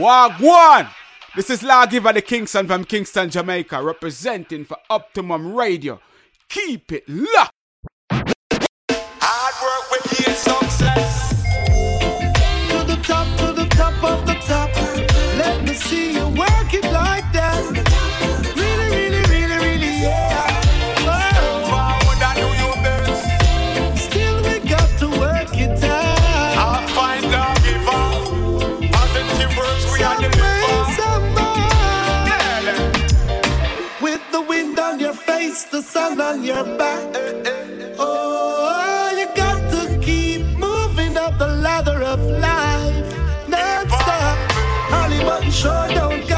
Wagwan! This is Lawgiver the Kingston from Kingston, Jamaica, representing for Optimum Radio. Keep it locked! Hard work with success. down on your back. Oh, you got to keep moving up the ladder of life. Non-stop, Hollywood show don't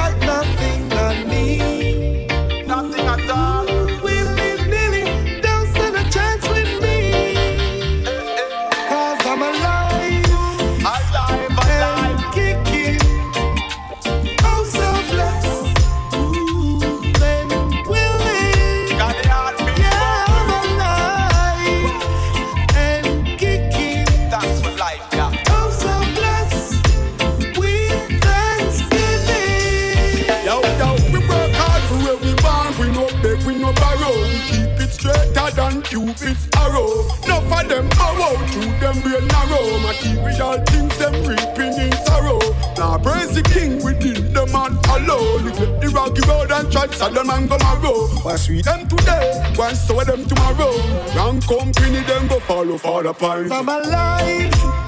Cupid's arrow. Enough of them bow out through them brain narrow. Material things them reaping in sorrow. Now praise the king within them and alone. Look at the rocky road and try Sodom and Gomorrah. Why sweet them today, why sour them tomorrow. Wrong company them go follow for the pine. From a life.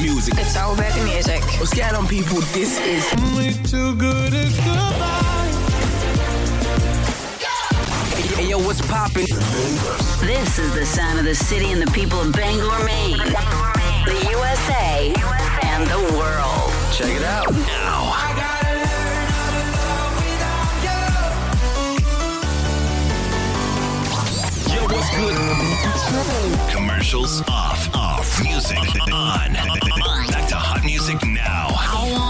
music. It's all about the music. What's going on, people? This is only too good at goodbye. Hey, yo, what's poppin'? This is the sound of the city and the people of Bangor, Maine. Bangor, Maine. The USA, USA and the world. Check it out now. feels good. Commercials off, off, music on. Back to hot music now.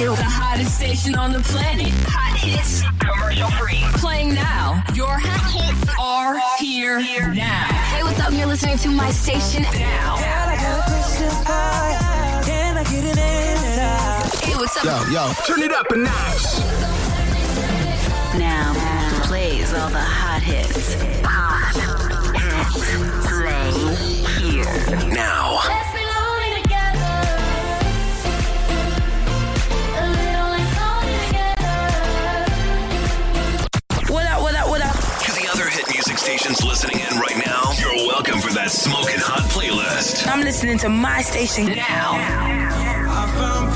You. The hottest station on the planet. Hot hits, commercial free. Playing now. Your hot hits are here now. Hey, what's up? You're listening to my station now. Can I get it in and out? Hey, what's up? Yo, yo, turn it up a notch. Now plays all the hot hits. Stations listening in right now, you're welcome for that smoking hot playlist. I'm listening to my station now. I found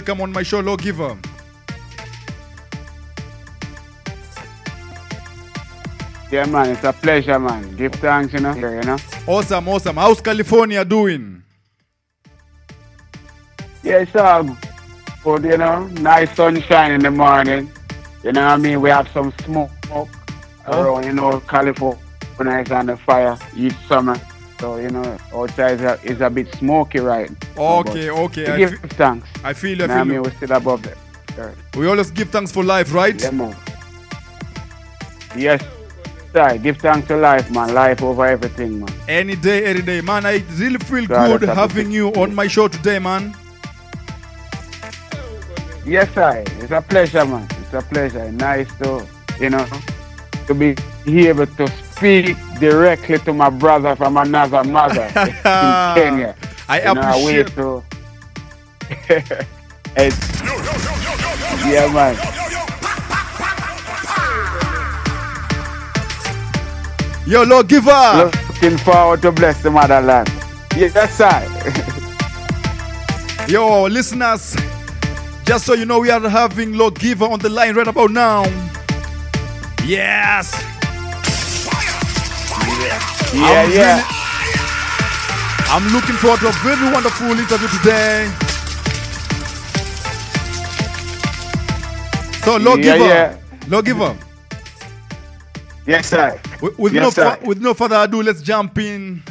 Welcome on my show, Lawgiver. Yeah, man, it's a pleasure, man. Give thanks, you know. Here, you know. Awesome, awesome. How's California doing? Yeah, it's all good, you know. Nice sunshine in the morning. You know what I mean? We have some smoke around, you know, California is on the fire each summer. So, you know, outside is a, is a bit smoky right now. Okay, But okay. we I give fe- thanks. I feel, You I know what I feel. mean? We're still above the earth. We always give thanks for life, right? Yeah, man. Yes, sir. Give thanks to life, man. Life over everything, man. Any day, every day. Man, I really feel God, good having you on my show today, man. Yes, sir. It's a pleasure, man. It's a pleasure. Nice to, you know, to be able to speak directly to my brother from another mother in Kenya. I You know, appreciate- to. it's, yeah, man. Yo, Lawgiver. Looking forward to bless the motherland. Yes, sir. Yo, listeners, just so you know, we are having Lord Lawgiver on the line right about now. Yes. Yeah, I'm yeah. I'm looking forward to a very wonderful interview today. So, Lawgiver, yeah. Lawgiver, Yes, sir. with, with Yes, no sir. with no further ado, let's jump in.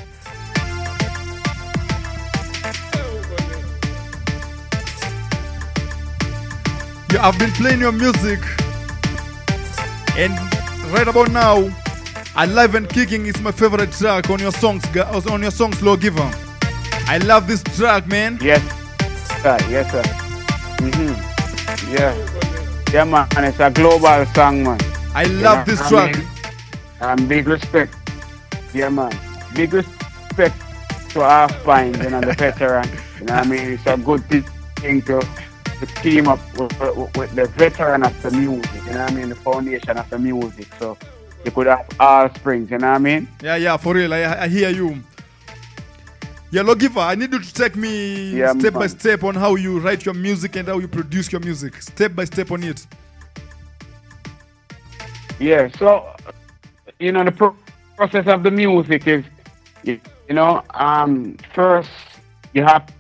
Yeah, I've been playing your music, and right about now, "Alive and Kicking" is my favorite track on your songs, on your songs, Lawgiver. I love this track, man. Yes, sir. Yes, sir. hmm Yeah. Yeah, man. And it's a global song, man. I love know this I track. mean? And big respect. Yeah, man. Big respect to our spines and the veteran. You know what I mean? It's a good thing to, to team up with, with, with the veteran of the music. You know what I mean? The foundation of the music. So you could have all springs. You know what I mean? Yeah, yeah, for real. I, I hear you. Yeah, Lawgiver, I need you to take me Yeah, step by step on how you write your music and how you produce your music. Step by step on it. Yeah, so you know the pro- process of the music is, you, you know, um, first you have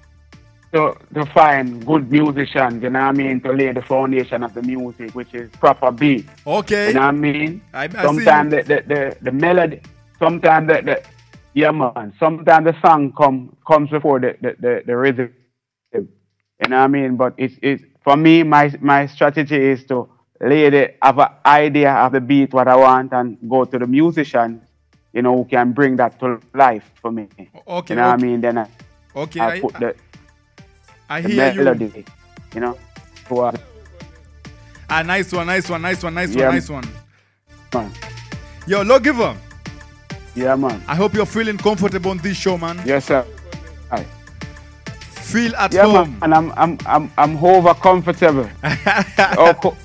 to to find good musicians. You know what I mean to lay the foundation of the music, which is proper beat. Okay. You know what I mean? I- I sometimes the, the, the the melody, sometimes the, the yeah man, sometimes the song come comes before the the, the, the rhythm. You know what I mean? But it's it's for me my my strategy is to lay the have an idea of the beat what I want and go to the musician, you know, who can bring that to life for me. Okay, You know what I mean? Then I, Okay, I I- put the, I hear you. melody, you know. To, uh, Ah, nice one, nice one, nice one, nice Yeah. one, nice one. man. Yo, Lawgiver, Yeah, man. I hope you're feeling comfortable on this show, man. Yes, sir. Aye. Feel at yeah, home. man. And I'm I'm I'm I'm over comfortable. oh, co-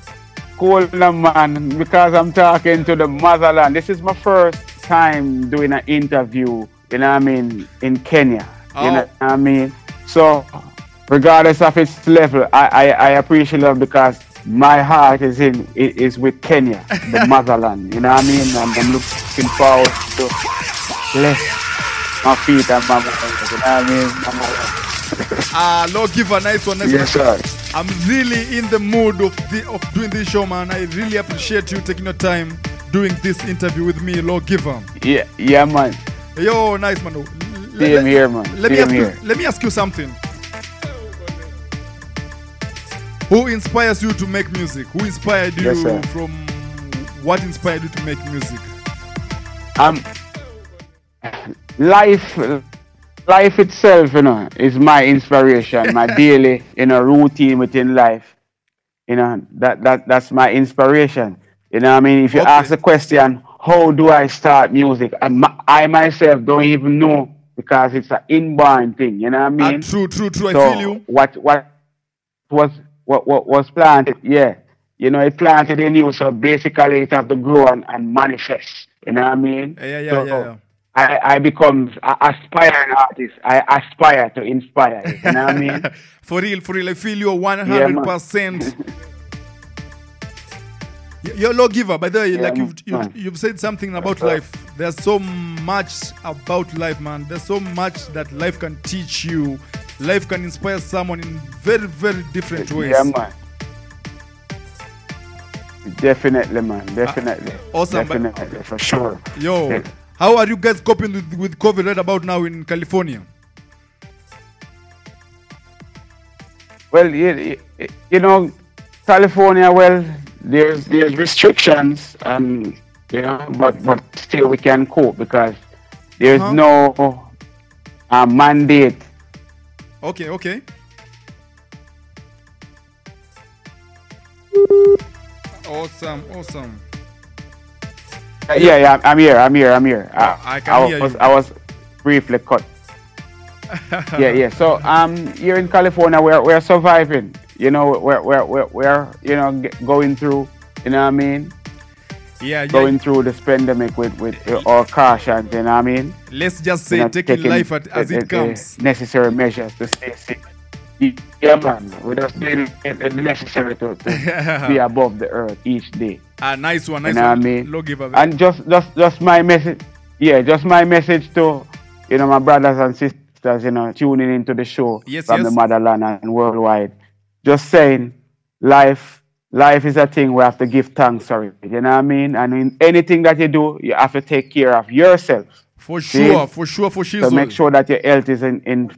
cool man, because I'm talking to the motherland. This is my first time doing an interview, you know what I mean, in Kenya. Oh. You know what I mean? So, regardless of its level, I, I, I appreciate it because my heart is in is with Kenya, the motherland. You know what I mean? And I'm looking forward to bless my feet and my mother. You know what I mean? Ah, Lord, give a nice one. Nice Yes, one. sir. I'm really in the mood of the, of doing this show, man. I really appreciate you taking your time doing this interview with me, Lawgiver. Yeah, yeah, man. Yo, nice man. L- Same let- here, man. Let me ask here. you. Let me ask you something. Who inspires you to make music? Who inspired you Yes, from? What inspired you to make music? um life life itself you know is my inspiration my daily you know routine within life you know that that that's my inspiration you know what i mean if you ask the question how do i start music I, I myself don't even know because it's an inborn thing you know what i mean true true true I feel you. what what was what, what was planted yeah you know it planted in you so basically it have to grow and, and manifest you know what i mean Yeah, yeah, So, yeah, yeah. I, I become an aspiring artist. I aspire to inspire. You know what I mean? For real, for real, I feel you're 100%. Y- You're a lawgiver, by the way. Yeah, like you've, you've you've said something about life. There's so much about life, man. There's so much that life can teach you. Life can inspire someone in very, very different ways. Yeah, man. Definitely, man. Definitely. Ah, awesome, but- Definitely, for sure. Yo, Yeah. how are you guys coping with, with COVID right about now in California? Well, you, you, you know, California. Well, there's there's restrictions, and you know, but but still we can cope because there's Uh-huh. no uh, mandate. Okay, okay. Awesome, awesome. Uh, yeah, yeah, I'm here. I'm here. I'm here. Uh, I can hear was, you. I was briefly cut. yeah, yeah. So um, here in California, we're we're surviving. You know, we're we're we're, we're you know g- going through. You know what I mean? Yeah, yeah. Going through this pandemic with with our caution. You know what I mean? Let's just say You know, taking life at, as the- it comes. the necessary measures to stay safe. Yeah, man. We're just doing it it necessary to, to be above the earth each day. Ah, nice one, nice you know one. what I mean? Low. And just, just, just my message. Yeah, just my message to, you know, my brothers and sisters, you know, tuning into the show Yes, from yes. the motherland and worldwide. Just saying, life, life is a thing we have to give thanks for it. You know what I mean? And in anything that you do, you have to take care of yourself. For See? sure, for sure, for sure. So make sure that your health is in in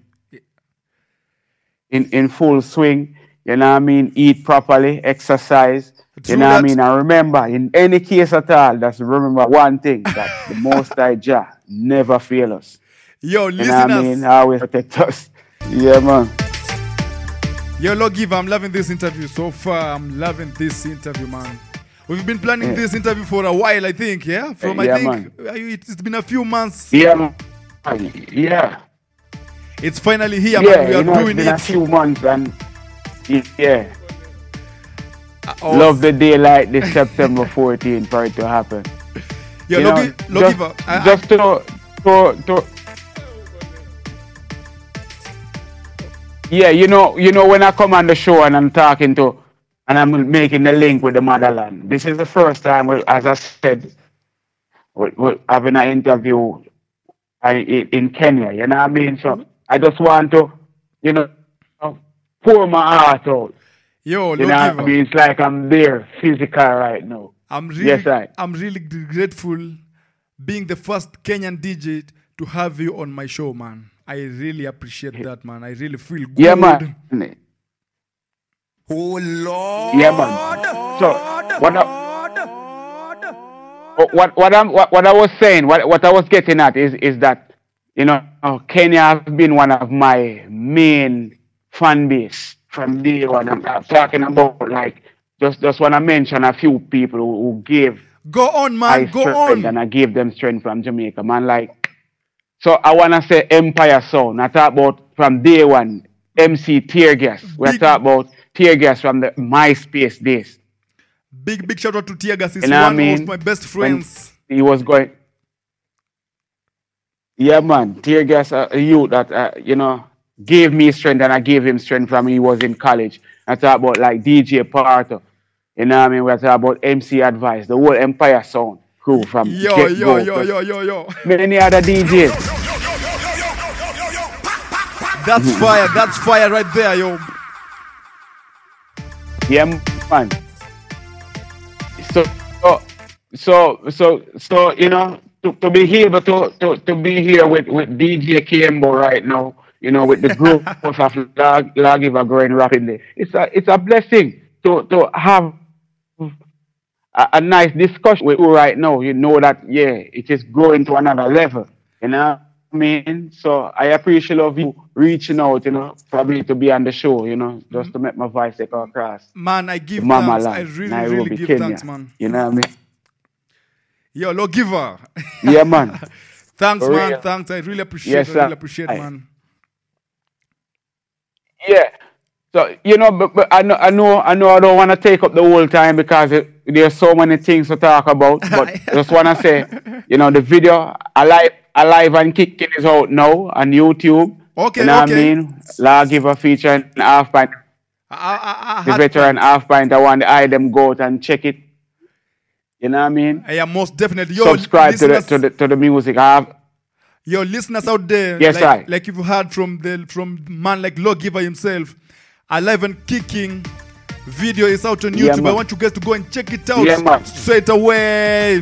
in, in full swing. You know what I mean? Eat properly, exercise. True you know what I mean? And remember, in any case at all, just remember one thing that the Most High Jah never fail us. Yo, You know what I mean? Always protect us. Yeah, man. Yo, Lawgiver, I'm loving this interview so far. I'm loving this interview, man. We've been planning Yeah. this interview for a while, I think, yeah? From, Yeah, I think, uh, it's been a few months. Yeah, man. Yeah. It's finally here, yeah, man. We are know, doing it's been a few months and yeah. oh. Love the day like this September 14 for it to happen. Yeah, Lord just, Giver, I- I- just to, to, to, yeah, you know, you know when I come on the show and I'm talking to, and I'm making the link with the motherland. This is the first time, we- as I said, we, we having an interview uh, in in Kenya. You know what I mean? So mm-hmm. I just want to, you know, pour my heart out. Yo, You know what I mean? It's like I'm there, physical right now. I'm really, Yes, I. I'm really grateful being the first Kenyan DJ to have you on my show, man. I really appreciate that, man. I really feel good. Yeah, man. Oh Lord. Yeah, man. So what I, what what I'm what, what I was saying, what what I was getting at is is that you know Kenya has been one of my main fan base from day one. I'm, I'm talking about like just just want to mention a few people who, who gave Go on, man. I Go on. and I gave them strength from Jamaica, man. Like, so I wanna say Empire Sound. I talk about from day one, MC Tear Gas. We talk about Tear Gas from the MySpace days. Big big shout out to Tear Gas. He's You know what I one mean? of my best When friends. he was going. Yeah, man. Tear gas, uh, a youth that uh, you know gave me strength, and I gave him strength from when he was in college. I talk about like DJ Parto. You know what I mean? We talk about MC Advice, the whole Empire Sound crew from Yo, get yo, yo, yo, yo, yo. Many other DJs. That's fire. That's fire right there, yo. Yeah, man. So, so, so, so, so you know, to, to be able to, to, to be here with, with DJ Kimbo right now, you know, with the group of Lag, Lagiva growing rapidly, it's a, it's a blessing to, to have a, a nice discussion with you right now. You know that, yeah, it is growing to another level, you know. what I mean, so I appreciate of you reaching out, you know, probably to be on the show, you know, just mm-hmm. to make my voice take across. Man, I give Mama thanks. land, I really, Nairobi, really give Kenya. thanks, man. You know what I mean? Yo, Lawgiver. Yeah, man. thanks, For man. real. Thanks. I really appreciate Yes, I really appreciate Aye. man. Yeah. So you know, but, but I know, I know, I know, I don't want to take up the whole time because it, there's so many things to talk about. But I just want to say, you know, the video alive, alive and kicking is out now on YouTube. Okay, you know what I okay. mean? Lawgiver featuring half pint, I, I, the had- veteran half pint. I want the them go out and check it. You know what I mean? I am most definitely. Yo, Subscribe to the, to the to the music. I have Your listeners out there, Yes, like, I. like you've heard from the from man like Lawgiver himself, Alive and Kicking video is out on Yeah, YouTube. I want you guys to go and check it out Yeah, straight away.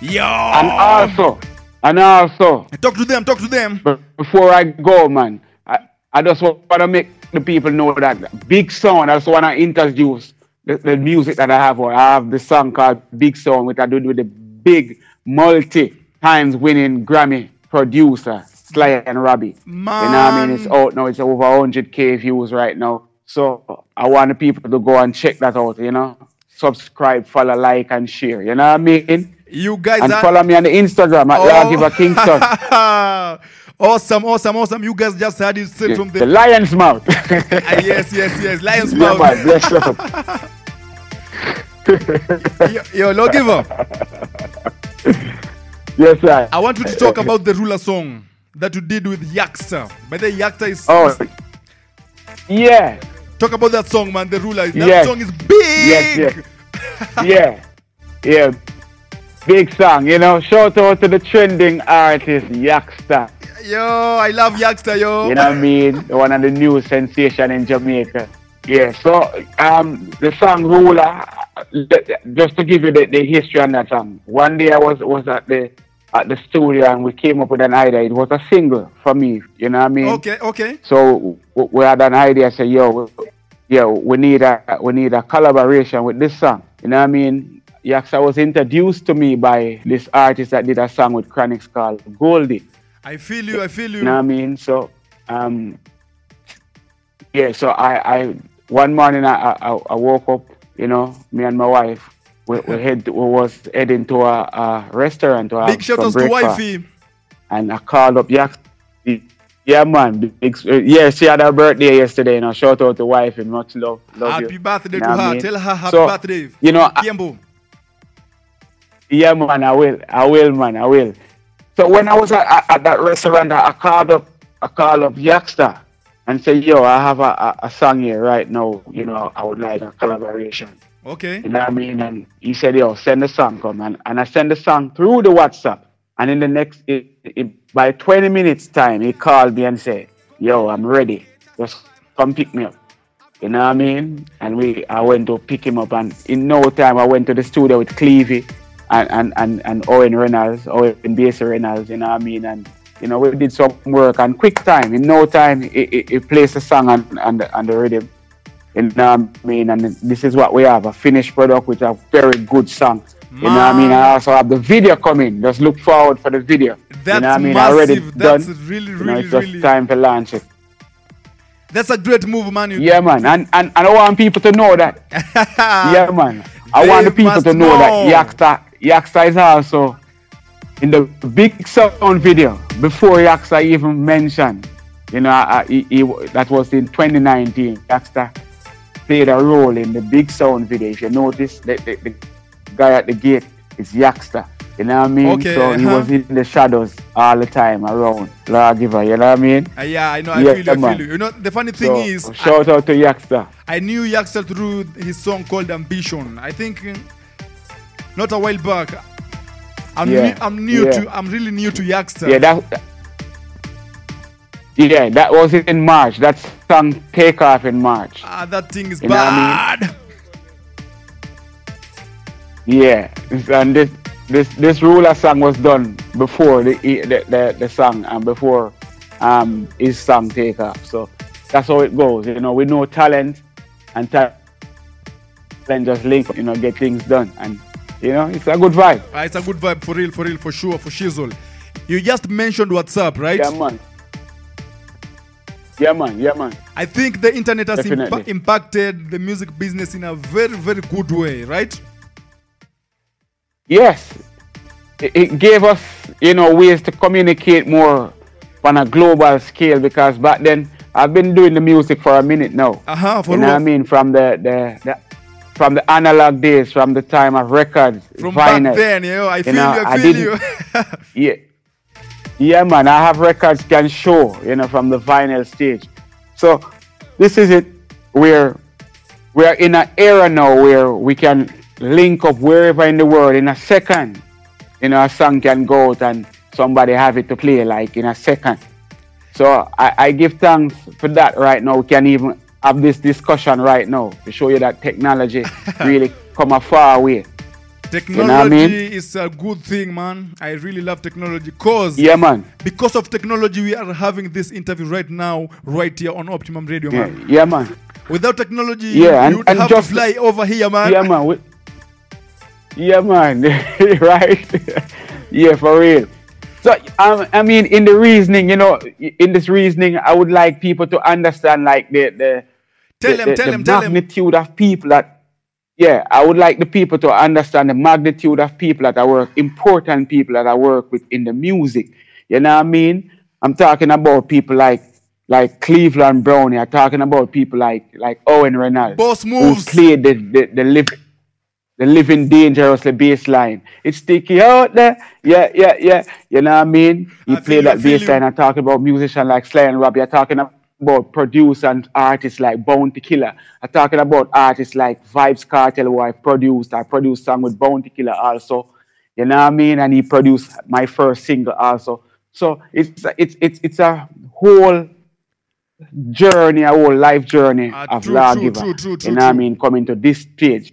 Yo, and also and also talk to them, talk to them. Before I go, man, I, I just want to make the people know that Big Sound, I just want to introduce the, the music that I have. I have the song called Big Sound, which I do with the big multi times winning Grammy producer, Sly and Robbie. You know what I mean? It's out now, it's over 100k views right now. So I want the people to go and check that out, you know? Subscribe, follow, like, and share. You know what I mean? You guys and are- follow me on the Instagram at Oh. Lawgiver Kingston. awesome, awesome, awesome. You guys just had it straight from The the lion's mouth. Ah, yes, yes, yes. Lion's Yeah, mouth. man, bless up. yo, yo, Lawgiver. Yes, sir. I want you to talk about the ruler song that you did with Yaksta. But the Yaksta is. Oh, yeah. Talk about that song, man. The ruler. That Yes. song is big. Yes, yes. yeah, yeah. Big song, you know. Shout out to the trending artist Yaksta. Yo, I love Yaksta, yo. You know what I mean? One of the new sensation in Jamaica. Yeah. So, um, the song Ruler. uh, Just to give you the, the history on that song. One day I was was at the at the studio and we came up with an idea. It was a single for me. You know what I mean? Okay, okay. So we had an idea. Say, yo, yo, we need a we need a collaboration with this song. You know what I mean? Yaksta was introduced to me by this artist that did a song with Chronixx called Goldie. I feel you. I feel you. You know what I mean? So, um, yeah. So I, I one morning I, I, I woke up. You know, me and my wife, we, we head we was heading to a, a restaurant to have Big shout outs to wifey. and I called up Yak. Yeah, man. Big, uh, yeah, she had her birthday yesterday. You know, shout out to wife and much love. love Happy you. birthday You to know I her. mean? Tell her happy So, birthday. You know, I- yeah, man, I will. I will, man. I will. So when I was at, at, at that restaurant, I called up, I called up Yaksta and said, "Yo, I have a, a, a song here right now. You know, I would like a collaboration." Okay. You know what I mean? And he said, yo, send the song, come. And, and I sent the song through the WhatsApp. And in the next, it, it, by 20 minutes time, he called me and said, yo, I'm ready. Just come pick me up. You know what I mean? And we, I went to pick him up. And in no time, I went to the studio with Clevie and, and, and, and Owen Reynolds, Owen Basie Reynolds, you know what I mean? And, you know, we did some work and quick time. In no time, he, he, he placed the song on, on, the, on the rhythm. You know what I mean? And this is what we have a finished product with a very good song. You know what I mean? I also have the video coming. Just look forward for the video. you That's know what I mean? Already massive. That's done. really, You know, really, it's just really. time to launch it. That's a great move, man. You- Yeah, man. And, and, and I want people to know that. yeah, man. I want the people to know, know. that Yaksta, Yaksta is also in the big sound video before Yaksta even mentioned. You know, I, he, he, that was in 2019. Yaksta played a role in the big sound video. If you notice, the, the, the guy at the gate is Yaksta. You know what I mean? Okay, so he uh-huh. was in the shadows all the time around Lawgiver. You know what I mean? Uh, yeah, I know. I Yeah, feel you. I feel you. You know, the funny thing So, is, shout out to Yaksta. I knew Yaksta through his song called Ambition. I think not a while back. I'm, Yeah, new, I'm new yeah. to. I'm really new to Yaksta. Yeah, that. Yeah, that was in March. That song take off in March. Ah, that thing is You what I bad. Yeah, and this this this ruler song was done before the the, the, the song and before um his song take off. So that's how it goes. You know, we know talent and talent just link. You know, get things done, and you know, it's a good vibe. Ah, it's a good vibe for real, for real, for sure, for shizzle. You just mentioned WhatsApp, right? Yeah, man. Yeah, man. Yeah, man. I think the internet has impa- impacted the music business in a very, very good way, right? Yes, it, it gave us, you know, ways to communicate more on a global scale because back then I've been doing the music for a minute now. Uh-huh, for you know what I mean? From the, the, the from the analog days, from the time of records, From vinyl. back then, you know, I feel know, you, I feel you. yeah. Yeah, man, I have records can show, you know, from the vinyl stage. So this is it where we're in an era now where we can link up wherever in the world in a second. You know, a song can go out and somebody have it to play like in a second. So I, I give thanks for that right now. We can even have this discussion right now to show you that technology really come a far way. Technology You know I mean? is a good thing, man. I really love technology because Yeah, man. because of technology, we are having this interview right now, right here on Optimum Radio, Yeah, man. yeah man. Without technology, Yeah, and- you'd and have just- to fly over here, man. Yeah, man. we- Yeah, man. right? yeah, for real. So, um, I mean, in the reasoning, you know, in this reasoning, I would like people to understand, like, the the, Tell the, them, the, tell the them, tell them. magnitude of people that, yeah, I would like the people to understand the magnitude of people that I work, important people that I work with in the music. You know what I mean? I'm talking about people like like Cleveland Browne. I'm talking about people like like Owen Reynolds. Boss who moves. played the the, the living the living dangerously bass line. It's sticky out there. Yeah, yeah, yeah. You know what I mean? He I played you, I that feel bass line. I'm talking about musicians like Sly and Robbie. I'm talking about producer and artists like Bounty Killer. I'm talking about artists like Vibes Cartel, who I produced. I produced song with Bounty Killer also. You know what I mean? And he produced my first single also. So it's it's it's it's a whole journey, a whole life journey Ah, of true, lawgiver. true, true, true, you know what I mean? Coming to this stage.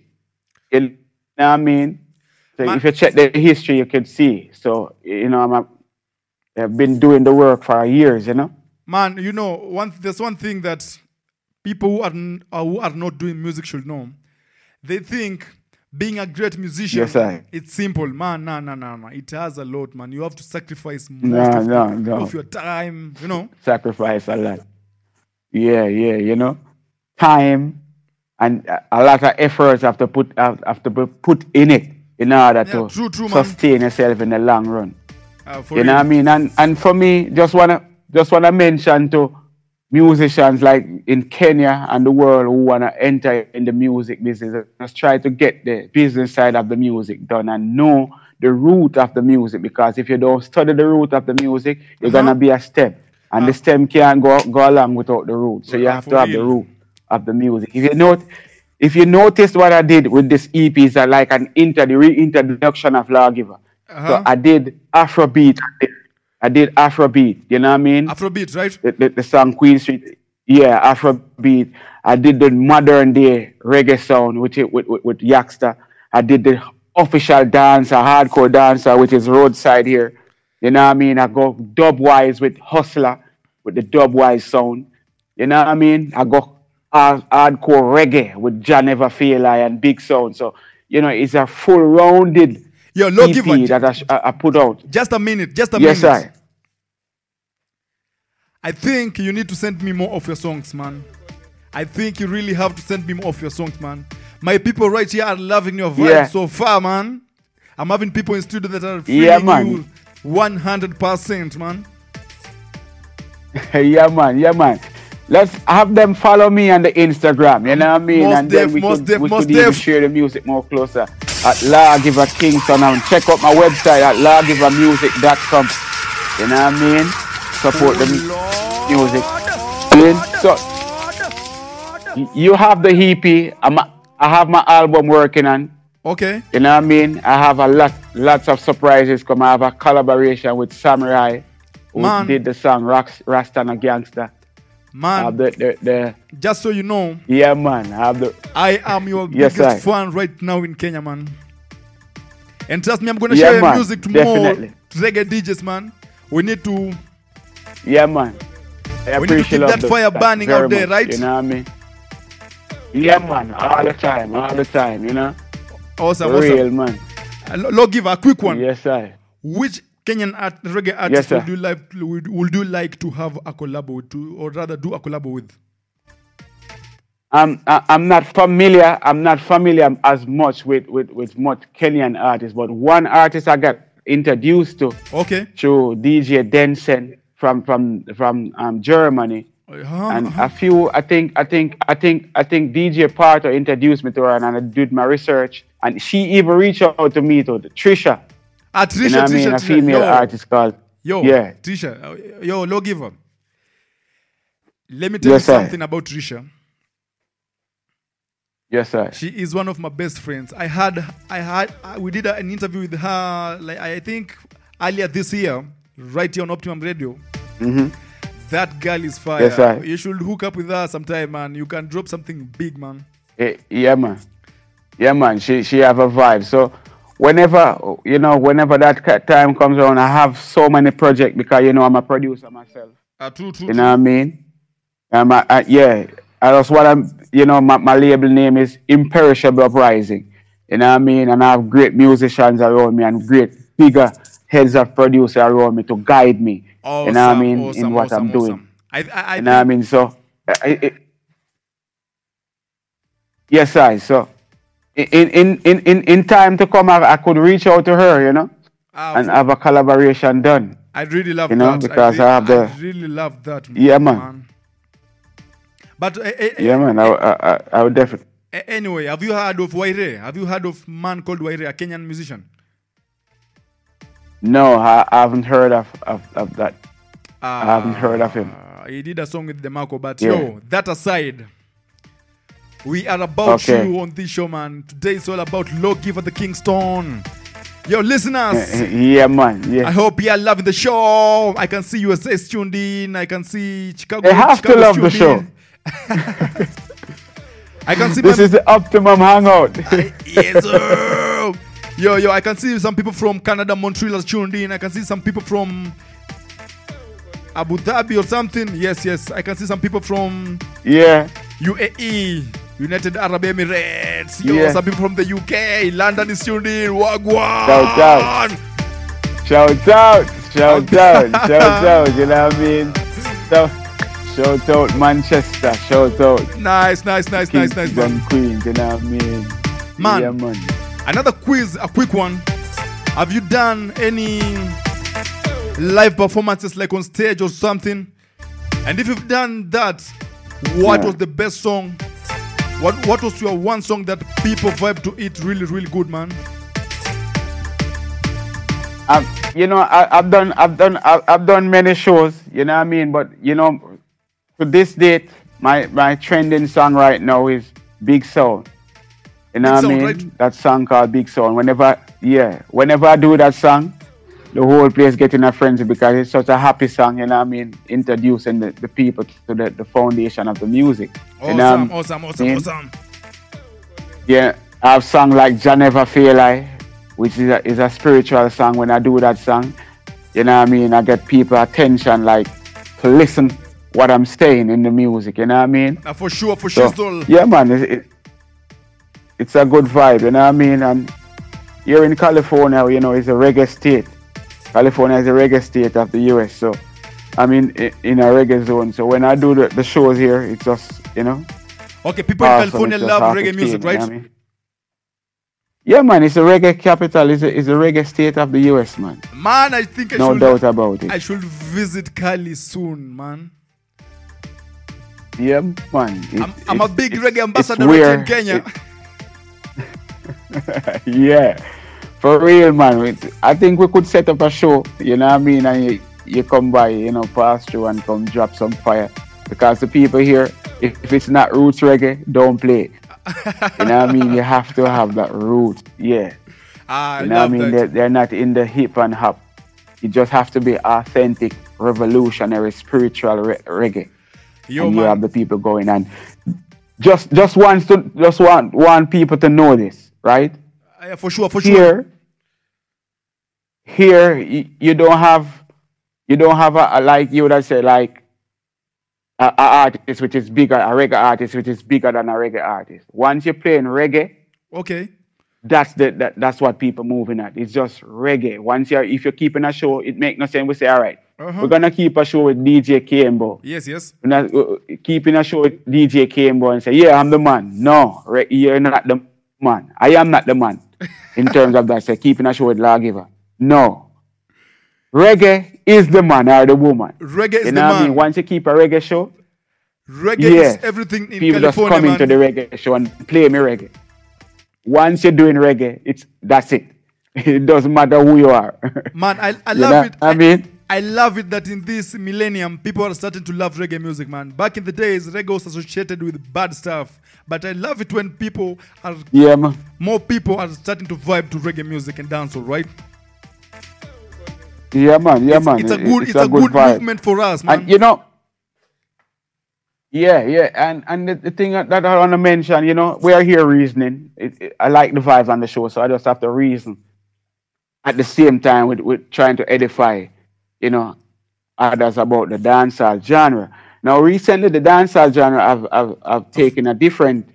You know what I mean? So Man- if you check the history, you can see. So you know, I'm a, I've been doing the work for years. You know. Man, you know, one there's one thing that people who are uh, who are not doing music should know. They think being a great musician, Yes, I. it's simple, man. No, no, no, no. It has a lot, man. You have to sacrifice most No, of, no, no. of your time. You know, Sacrifice a lot. Yeah, yeah. You know, time and a- lot of efforts have to put have, have to be put in it in order Yeah, to true, true, man. sustain yourself in the long run. uh, you know what I mean? And and for me, just wanna just wanna mention to musicians like in Kenya and the world who wanna enter in the music business, just try to get the business side of the music done and know the root of the music because if you don't study the root of the music, you're Uh-huh. gonna be a stem. And the stem can't go go along without the root. So you have to have the root of the music. If you note if you notice what I did with this EP is like an inter the reintroduction of Lawgiver. So Uh-huh. I did Afrobeat. I did, I did Afrobeat. You know what I mean? Afrobeat, right? the, the, the song Queen Street. Yeah, Afrobeat. I did the modern day reggae sound with it with, with, with Yaksta. I did the official dancer, hardcore dancer, which is roadside here. You know what I mean? I go dubwise with Hustler with the dubwise sound. You know what I mean? I go hard, hardcore reggae with Jah Never Fail and Big Sound. So, you know, it's a full rounded Yo, EP Lawgiver, that I, sh- I put out. just a minute, just a Yes, minute. I. I think you need to send me more of your songs, man. I think you really have to send me more of your songs, man. My people right here are loving your vibe Yeah. so far, man. I'm having people in studio that are feeling Yeah, man. you 100%, man. yeah, man, yeah, man. let's have them follow me on the Instagram. You know what I mean? Most and then we most could, def, we most could even def. share the music more closer at Lawgiver Kingston and check out my website at lawgivermusic.com. You know what I mean? Support the music. So you have the EP. I'm, I have my album working on. Okay. You know what I mean? I have a lot, lots of surprises. Come, I have a collaboration with Samory I, who Man. did the song Rasta and a Gangster. Man, the, the, the, just so you know, yeah, man. I have the, I am your Yes, biggest fan right now in Kenya, man. And trust me, I'm gonna Yeah, share man, music to definitely. more reggae DJs, man. We need to yeah, man. I We need to keep that fire burning out there, much, right? You know what I mean? Yeah, man. All the time, all the time, you know? awesome, For awesome. real, man. Uh, Lord, give a quick one. Yes, sir. Which Kenyan art, reggae artist sir. would you like would, would you like to have a collab with, to, or rather do a collab with? I'm I'm not familiar. I'm not familiar as much with with with much Kenyan artists, but one artist I got introduced to Okay. to DJ Denson from from from um, Germany, Uh-huh, and a few. I think I think I think I think DJ Parter introduced me to her, and I did my research, and she even reached out to me to Trisha. Ah, you Trisha, know what I mean? Trisha, A Trisha. female Yo. artist called. Yo, Yeah. Trisha, yo, Lawgiver. Let me tell Yes, you sir. something about Trisha. Yes, sir. She is one of my best friends. I had, I had, I, we did an interview with her, like I think earlier this year, right here on Optimum Radio. Mhm. That girl is fire. Yes, sir. You should hook up with her sometime, man. You can drop something big, man. Eh, Yeah, man. Yeah, man. She she have a vibe. So whenever you know, whenever that time comes around, I have so many projects because you know I'm a producer myself. Uh, true, true, You know what I mean? Um, I, I, yeah. And that's what I'm. You know, my, my label name is Imperishable Uprising. You know what I mean? And I have great musicians around me and great bigger heads of producer around me to guide me. awesome, you know what I mean? awesome, in what awesome, I'm doing. I, I, I you know what I mean? So, yes, I. So, in in in in in time to come, I, I could reach out to her, you know, Ah, and have a collaboration done. I really love you know, that. because I, I, have the I really love that. yeah, man, But uh, uh, yeah, man. I, I, I, would definitely. uh, anyway, have you heard of Wyre? Have you heard of man called Wyre, a Kenyan musician? No, I, I haven't heard of, of, of that. I haven't heard of him. Uh, he did a song with Demarco, but Yeah. yo, that aside, we are about Okay. you on this show, man. Today is all about Lawgiver the Kingston. Yo, listeners. Eh, eh, yeah, man. Yeah. I hope you are loving the show. I can see USA is tuned in. I can see Chicago. They have to love the show. I can see This is the optimum hangout. yes, sir. Yo, yo, I can see some people from Canada, Montreal are tuned in. I can see some people from Abu Dhabi or something. Yes, yes. I can see some people from yeah. UAE, United Arab Emirates. Yo, Yeah. some people from the UK. London is tuned in. Wagwan. Shout out. Shout out. Shout out. Shout out. You know what I mean? So, shout out Manchester. Shout out. Nice, nice, nice, nice, nice, Kings man. Queens. You know what I mean? Man. Yeah, man. Another quiz, a quick one. Have you done any live performances like on stage or something? And if you've done that, what Yeah. was the best song? What what was your one song that people vibe to it really, really good, man? Um, you know, I, I've done, I've done, I've, I've done many shows. You know what I mean? But you know, to this date, my my trending song right now is Big Soul. You know Big what I mean? right? That song called Big Soul. Whenever, yeah, whenever I do that song, the whole place get in a frenzy because it's such a happy song. You know what I mean? Introducing the, the people to the, the foundation of the music. Awesome, what I awesome, awesome, awesome. Yeah, I have song like Jah Never Fail I, which is a, is a spiritual song. When I do that song, you know what I mean? I get people attention like to listen what I'm saying in the music. You know what I mean? Uh, for sure, for So, sure, yeah, man, it, it, it's a good vibe. You know what I mean? And here in California, you know, it's a reggae state. California is a reggae state of the U.S. So I'm in in a reggae zone. So when I do the, the shows here, it's just you know. Okay, people in. California love reggae music, team, you know right? I mean? Yeah, man, it's a reggae capital. It's a, it's a reggae state of the U.S., man. Man, I think I No should doubt about it. I should visit Cali soon, man. Yeah, man. It- I'm, I'm a big reggae ambassador in Kenya. yeah, for real, man. I think we could set up a show, you know what I mean? And you, you come by, you know, pass through and come drop some fire. Because the people here, if, if it's not roots reggae, don't play. you know what I mean? You have to have that root. Yeah. Ah, I you know what I mean? They're, they're not in the hip and hop. You just have to be authentic, revolutionary, spiritual re- reggae. Yo, and you have the people going and just just wants to just want want people to know this, right? Yeah, for sure, for sure. here here you don't have you don't have a, a like you would have said like a, a artist which is bigger a reggae artist which is bigger than a reggae artist once you're playing reggae Okay. that's the that, that's what people moving at it's just reggae once you're if you're keeping a show it make no sense we say all right, Uh-huh. we're gonna keep a show with dj Kimbo. Yes, yes. We're not uh, keeping a show with DJ Kimbo and say, yeah, I'm the man. No, re- you're not the man. I am not the man in terms of that. Say, keeping a show with Lawgiver. No. Reggae is the man or the woman. Reggae is you the know what I man. mean? Once you keep a reggae show, Reggae yes, is everything in people just California, come man. into the reggae show and play me reggae. Once you're doing reggae, it's that's it. It doesn't matter who you are. Man, I, I love it. I mean, I love it that in this millennium, people are starting to love reggae music, man. Back in the days, reggae was associated with bad stuff. But I love it when people are, yeah, man. more people are starting to vibe to reggae music and dancehall, right? Yeah, man. Yeah, it's, man. It's a good, it's, a good, vibe. movement for us, man. And you know, yeah, yeah, and and the, the thing that I want to mention, you know, we are here reasoning. It, it- I like the vibe on the show, so I just have to reason at the same time with, with trying to edify, you know, others about the dancehall genre. Now, recently, the dancehall genre have, have, have taken a different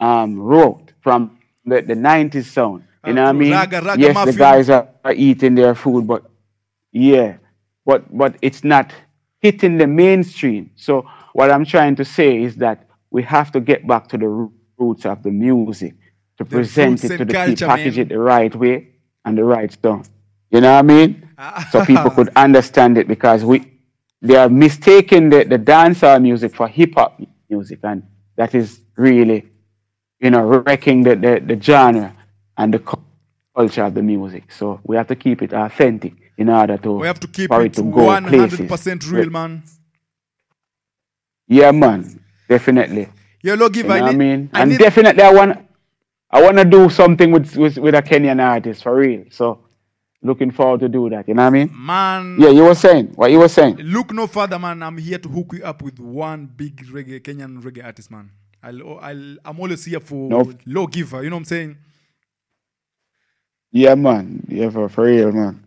um, route from the, the 90s sound. You know what I mean? raga- raga yes, mafia. the guys are, are eating their food, but yeah, but but it's not hitting the mainstream. So what I'm trying to say is that we have to get back to the roots of the music to present it to the culture, people, package man. it the right way and the right sound. You know what I mean? Ah. so people could understand it because we they are mistaking the, the dancehall music for hip hop music, and that is really, you know, wrecking the, the, the genre and the culture of the music. So we have to keep it authentic in order to we have to keep for it to go 100% places. real, man. Yeah, man, definitely. Yo, Logiv, You know I what I need, mean? I and need, definitely, I want, I want to do something with, with with a Kenyan artist for real. So, looking forward to do that. You know what I mean? man. Yeah, you were saying what you were saying. Look no further, man. I'm here to hook you up with one big reggae Kenyan reggae artist, man. I'll, I'll, I'm always here for Nope. Lawgiver. You know what I'm saying? Yeah, man. Yeah, for, for real, man.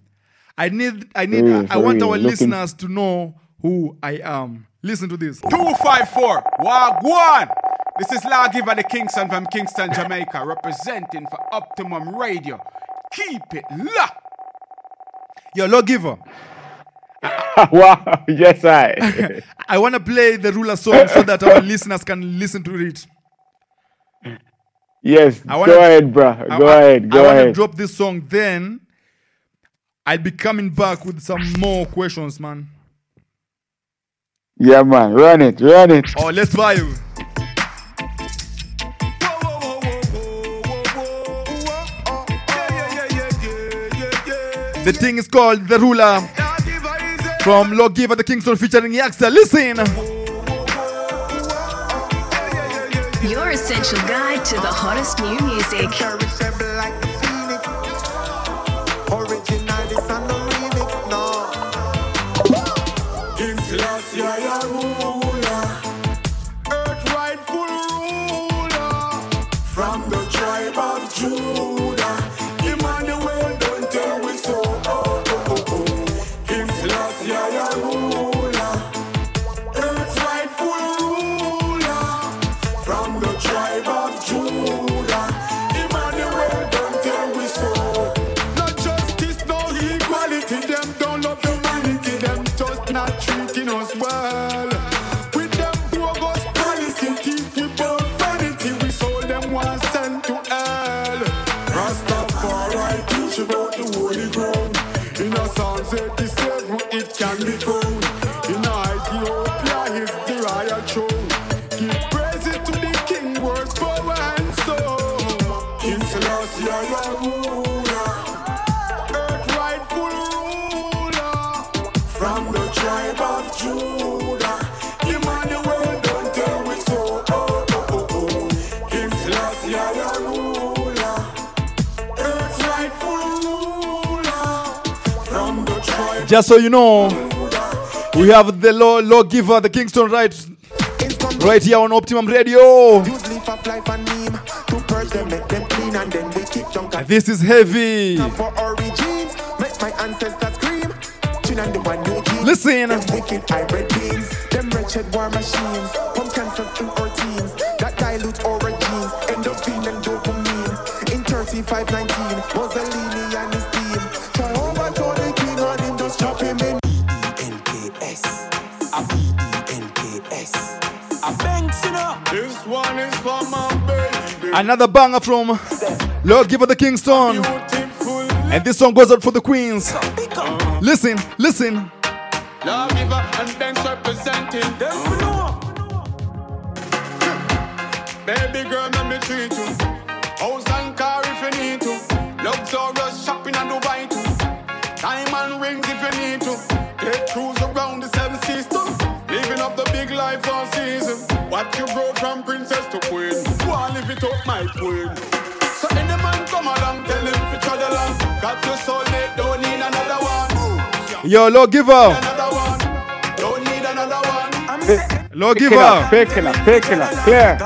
I need, I need, real, I, I want real. our Looking- listeners to know who I am. Listen to this. 254 Wagwan. This is Lawgiver the Kingston from Kingston, Jamaica, representing for Optimum Radio. Keep it locked. Yo, Lawgiver. wow. Yes, I. I want to play the ruler song so that our listeners can listen to it. yes. I wanna- go ahead, bro. Go I- ahead. Go I want to ahead. drop this song, then I'll be coming back with some more questions, man. Yeah, man. Run it. Run it. Oh, let's vibe. The thing is called The Ruler from Lawgiver the Kingston featuring Yaksta. Listen. Your essential guide to the hottest new music. Just so you know, we have the law lawgiver, the Kingston right, right here on Optimum Radio. Leaf of life and neem to purge them, make them clean, and then we kick junk and This is heavy. for origins. Make my ancestors scream. Chin and the one new genes. Listen. Them wicked hybrid beings. Them wretched war machines. Pump cancers in our teens. That dilute our genes. Endorphin and dopamine. In 3519, Another banger from Lawgiver the Kingston. And this song goes out for the Queens. Listen, listen. Lawgiver and Banks representing them. Baby girl, let me treat you. House and car if you need to. Luxurious shopping and Dubai too. Up, my queen. So any man come along, tell him to trod along. Got your soul mate, don't need another one. Yo, Lawgiver. Another one, don't need another one. Lawgiver. Fake killer, fake killer, clear.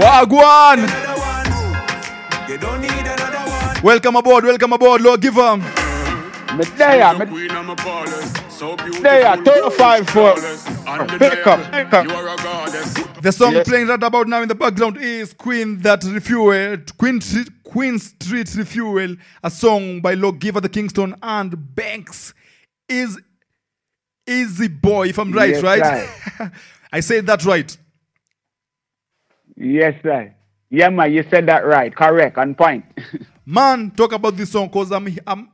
Wagwan. Welcome aboard, welcome aboard, Lawgiver. Me there, me Queen of my ballers, so beautiful. there, 25 for. Oh, pick up, pick up. You are a goddess. The song Yes. playing right about now in the background is Queen That Refuel, Queen, Street- Queen Street Refuel, a song by Lawgiver the Kingston and Banks. Is Easy Boy, if I'm right, Yes, right? I said that right. Yes, sir. Yeah, man, you said that right. Correct, on point. Man, talk about this song because I'm, I'm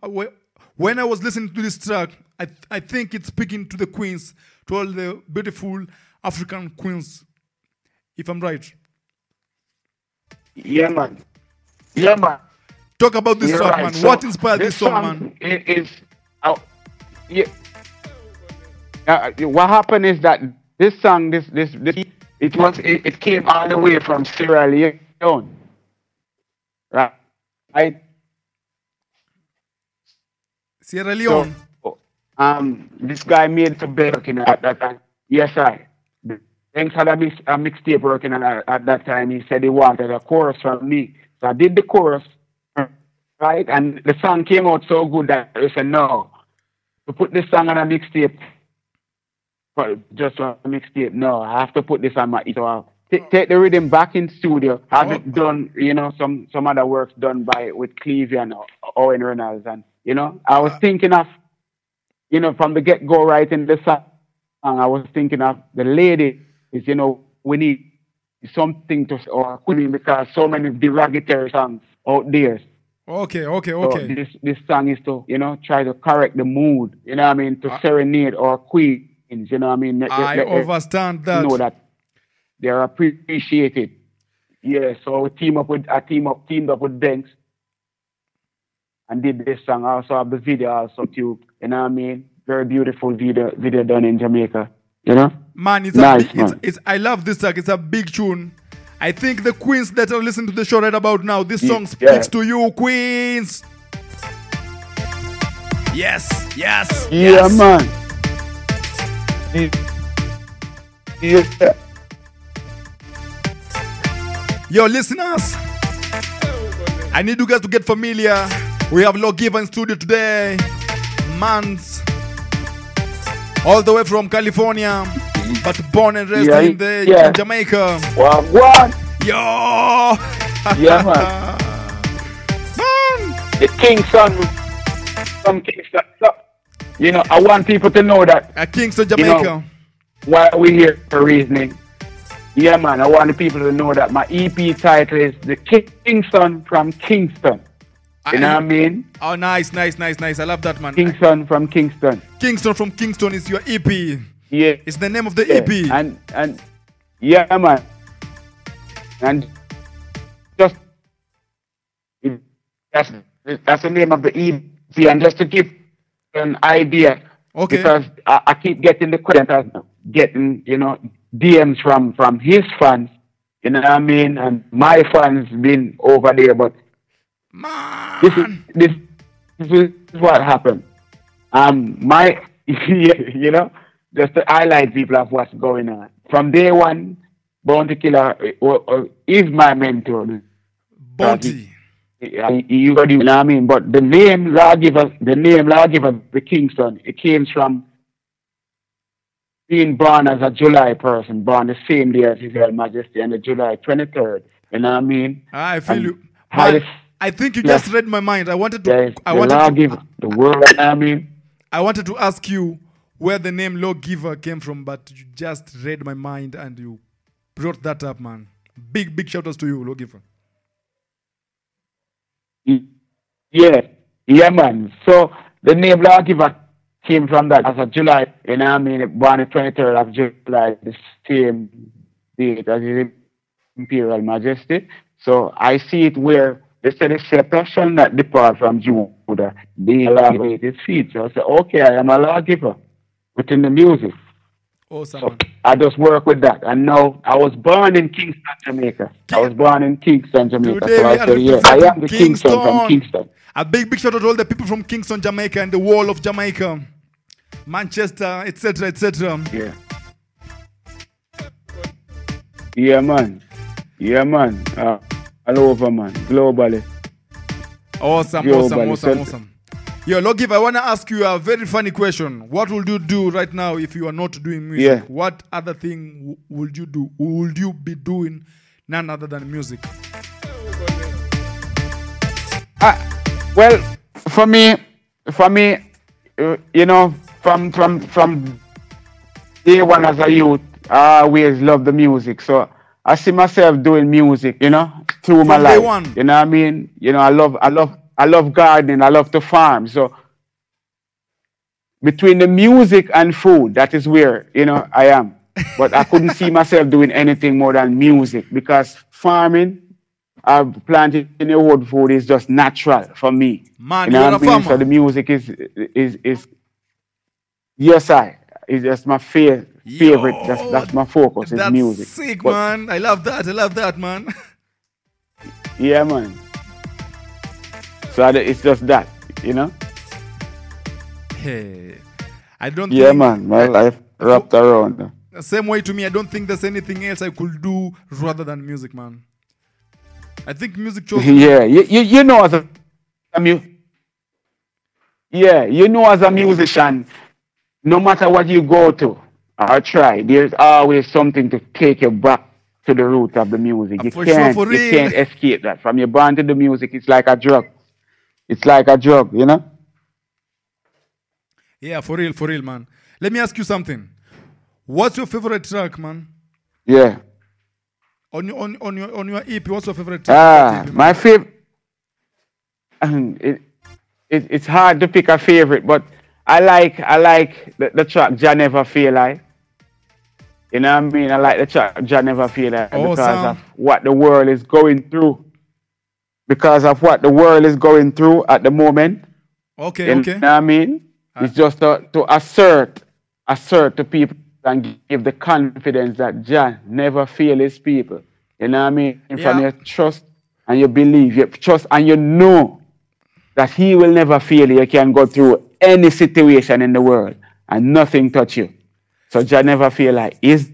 when I was listening to this track, I I think it's speaking to the queens, to all the beautiful African queens. If I'm right. yeah, man. Yeah, man. Talk about this You're song, right. man. So, what inspired this, song, man? i- Is, oh, yeah. Uh, what happened is that this song, this, this, this, it was, it, it came all the way from Sierra Leone, right? I, Sierra Leone. Um, this guy made some better working at that time. Yes, I. Thanks had a, mix, a mixtape working at, at that time. He said he wanted a chorus from me. So I did the chorus, right? And the song came out so good that I said, no, to put this song on a mixtape, just on a mixtape, no, I have to put this on my, so I'll take, take the rhythm back in studio. Have it done, you know, some, some other works done by, with Clevie and Owen Reynolds. And, you know, I was thinking of, you know, from the get go right writing the song, I was thinking of the lady is, you know, we need something to, or queen because so many derogatory songs out there. Okay, okay, So okay. this this song is to, you know, try to correct the mood, you know what I mean, to serenade our queens, you know what I mean? Let- I let- let- understand that. know that they're appreciated. Yeah, so we team up with I team up teamed up with Banks and did this song. I also have the video also too. You know what I mean? Very beautiful video video done in Jamaica. You know? Man, it's nice, a big, it's, man. it's I love this track. It's a big tune. I think the queens that are listening to the show right about now, this song speaks yeah. to you, queens. Yes, yes, Yeah, yes. man. Yeah. Yo, listeners, I need you guys to get familiar. We have Lawgiver in studio today. Mans, all the way from California, but born and raised Yeah, in the yeah. in Jamaica. Wow, what? Yo! Yeah, man. The Kingston from Kingston. So, you know, I want people to know that. A Kingston, you Jamaica. know, why we here for reasoning. Yeah, man. I want the people to know that my EP title is The Kingston from Kingston. You know what I mean? Oh, nice, nice, nice, nice. I love that, man. Kingston from Kingston. Kingston from Kingston is your EP. Yeah. It's the name of the Yeah, EP. And and yeah, man. And just it- that's that's the name of the EP. And just to give an idea, Okay. because I, I keep getting the questions, getting you know DMs from from his fans. You know what I mean? And my fans been over there, but this is this, this is what happened. um, my, you know, just to highlight people of what's going on. From day one, Bounty Killer uh, uh, is my mentor. Bounty. You, you know what I mean? But the name Lawgiver, the name Lawgiver, the Kingston, it came from being born as a July person, born the same day as His Royal Majesty, on the July 23rd. You know what I mean? I feel And you. how Man, I think you Yeah. just read my mind. I wanted to. Yes, I wanted to. the know what I wanted to ask you where the name lawgiver came from, but you just read my mind and you brought that up, man. Big, big shout outs to you, lawgiver. Yeah, yeah, man. So the name Lawgiver came from that as of July, you know what I mean? Born the 23rd of July, the same date as His Imperial Majesty. So I see it where they said it's a passion that depart from Judah. They elevate his feet. So I said, okay, I am a lawgiver within the music. Awesome. So I just work with that. And now I was born in Kingston, Jamaica. I was born in Kingston, Jamaica. Today so I said, yeah, I am the representing Kingston from Kingston. Kingston. A big, big shout out to all the people from Kingston, Jamaica, and the wall of Jamaica, Manchester, etc., etc. Yeah. Yeah, man. Yeah, man. Uh, all over, man. Globally. Awesome, Globally. awesome, awesome, So- awesome. Yo, Lawgiver, I want to ask you a very funny question. What would you do right now if you are not doing music? Yeah. What other thing w- would you do? Would you be doing none other than music? Well, for me, for me, uh, you know, from from from day one as a youth, I always loved the music. So I see myself doing music, you know, through my From day life. one. You know what I mean? You know, I love, I love, I love gardening. I love to farm. So between the music and food, that is where you know I am. But I couldn't see myself doing anything more than music because farming, uh, planting in the wood food is just natural for me. Man, you know what a I mean? farmer. So the music is is is yes, I. It's just my fa- favorite. That's that's my focus. Is music. sick, But- man. I love that. I love that, man. Yeah, man. So it's just that, you know. Hey, I don't Yeah, think, man. My life wrapped around. The same way to me, I don't think there's anything else I could do rather than music, man. I think music chose. yeah, you, you you know as a, mu- yeah, you know as a musician, no matter what you go to or try, there's always something to take you back to the root of the music. You for can't for you can't escape that. From your born to the music, it's like a drug. It's like a drug, you know. Yeah, for real, for real, man. Let me ask you something. What's your favorite track, man? Yeah. On your on, on your on your EP, what's your favorite track? Ah, my favorite. It, it, it's hard to pick a favorite, but I like I like the, the track "Jah Never Feel Like." You know what I mean? I like the track "Jah Never Feel Like" oh, because Awesome. of what the world is going through. Because of what the world is going through at the moment. Okay, You okay. You know what I mean? Uh, it's just to, to assert, assert to people and give the confidence that Jah never fail his people. You know what I mean? And From Yeah. your trust and your belief, your trust and you know that he will never fail you. You can go through any situation in the world and nothing touch you. So never feel like is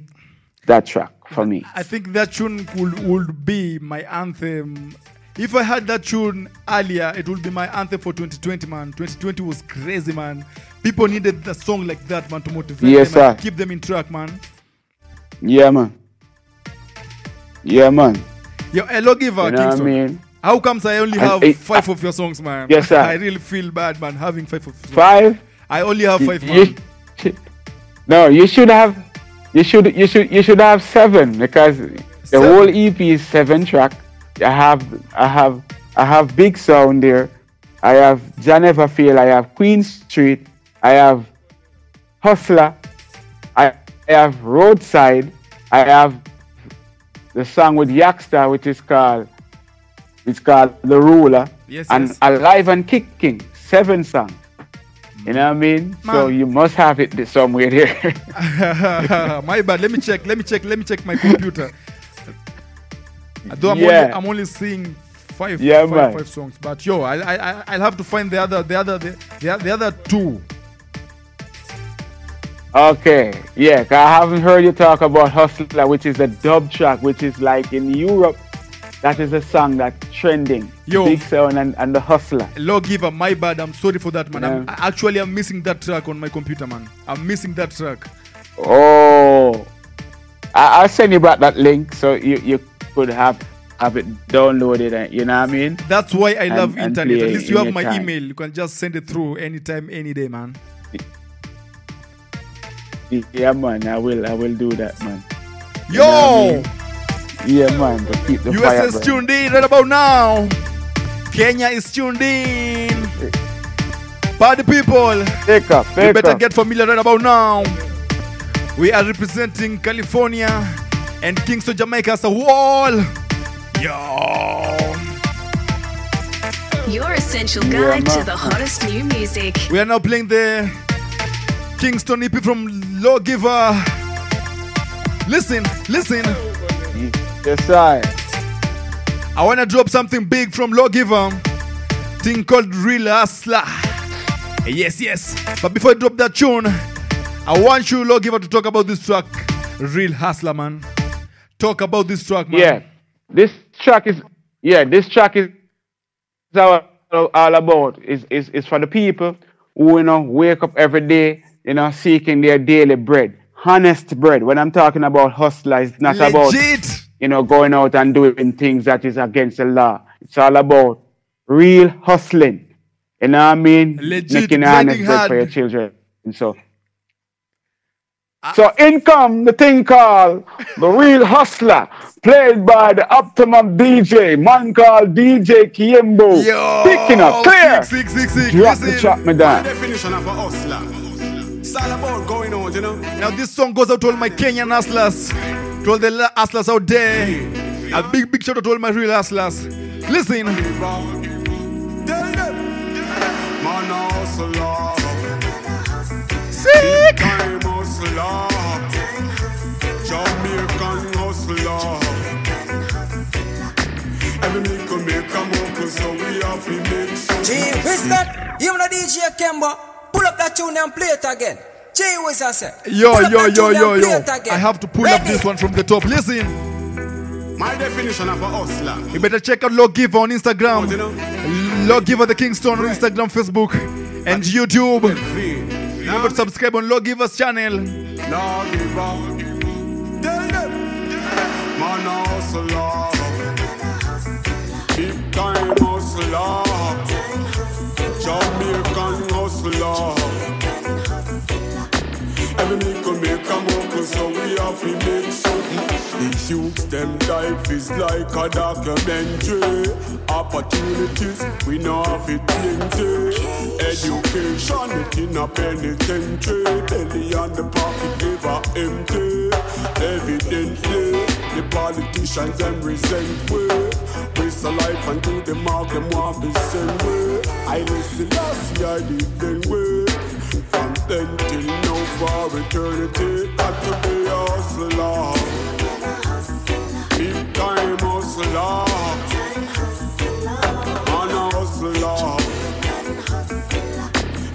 that track for me. I think that tune would, would be my anthem. If I had that tune earlier, it would be my anthem for 2020, man. 2020 was crazy, man. People needed a song like that, man, to motivate Yes, them and sir. keep them in track, man. Yeah, man. Yeah, man. Yo, hello, giver, You know what I mean? How comes I only have it- five of your songs, man? Yes, sir. I really feel bad, man, having five of Five? I only have five, man. No, you should have you should you should you should have seven because the whole EP is seven track. I have I have I have Big Sound there. I have Jah Never Feel. I have Queen Street. I have Hustler. I, I have Roadside. I have the song with Yaksta, which is called it's called The Ruler. Yes, and yes. Alive and Kicking. Seven songs. You know what I mean? So you must have it somewhere there. my bad. Let me check. Let me check. Let me check my computer. Though I'm, Yeah. only, I'm only seeing five, Yeah, five- man. five songs. But yo, I, I- I'll have to find the other, the other, the, the, the other two. Okay, yeah, I haven't heard you talk about Hustler, which is a dub track, which is like in Europe. That is a song that's trending. Yo. Big Sound and, and the Hustler. Lawgiver, my bad. I'm sorry for that, man. I'm, actually, I'm missing that track on my computer, man. I'm missing that track. Oh, I, I'll send you back that link so you, you could have have it downloaded. And, you know what I mean? That's why I And- love internet. At least you have my anytime. email. You can just send it through anytime, any day, man. Yeah, man. I will. I will do that, man. You Yo! know I mean? Yeah, man. To keep the fire US is tuned in right about now. Kenya is tuned in. Party people. Take up. You better up. get familiar right about now. We are representing California and Kingston, Jamaica as a wall. Yo. Your essential Yeah, guide to the hottest new music. We are now playing the Kingston EP from Lawgiver. Listen, listen. Yes, I. I wanna drop something big from Lawgiver. Thing called Real Hustler. Yes, yes. But before I drop that tune, I want you, Lawgiver, to talk about this track. Real Hustler, man. Talk about this track, man. Yeah, this track is yeah, this track is all, all about is is is for the people who you know wake up every day, you know, seeking their daily bread, honest bread. When I'm talking about hustler, it's not about Legit. You know going out and doing things that is against the law. It's all about real hustling. You know what I mean? Legit, Making honest bread for your children. And so ah. so in come the thing called The Real Hustler, played by the Optimum DJ, man called DJ Kiembo. Picking up, clear. Six, six, six, Drop the chop me down. Definition of a hustler. It's all about going out, you know. Now this song goes out to all my Kenyan hustlers, to all the la- hustlers out there. A big, big shout out to all my real hustlers. Listen. Man hustler. Sick. Time hustler. Jamaican hustler. Every nickel make a muckle, so we have to make some. Gee, Winston, you know DJ Kemba, pull up that tune and play it again. Gee, whiz I. Yo, yo, yo, yo, yo. I have to pull up this one from the top. Listen. My definition of a hustler. You better check out Lawgiver on Instagram. Lawgiver the Kingston on Instagram, Facebook, and YouTube. Remember to subscribe on Lawgiver's channel. Nah, give. Tell them. Man hustler. Big time hustler. Jamaican hustler. Every nickel make a muckle, so we have to make something. These youths, them life is like a documentary. Opportunities, we know have it plenty. Education, it in a penitentiary. Belly on the pocket, never empty. Evidently, the politicians, them resent we. Waste a life and do the mark, them want be sent way. I listen last year, defend way. Then till now for eternity, got to be a hustler. Big time hustler. Man a hustler.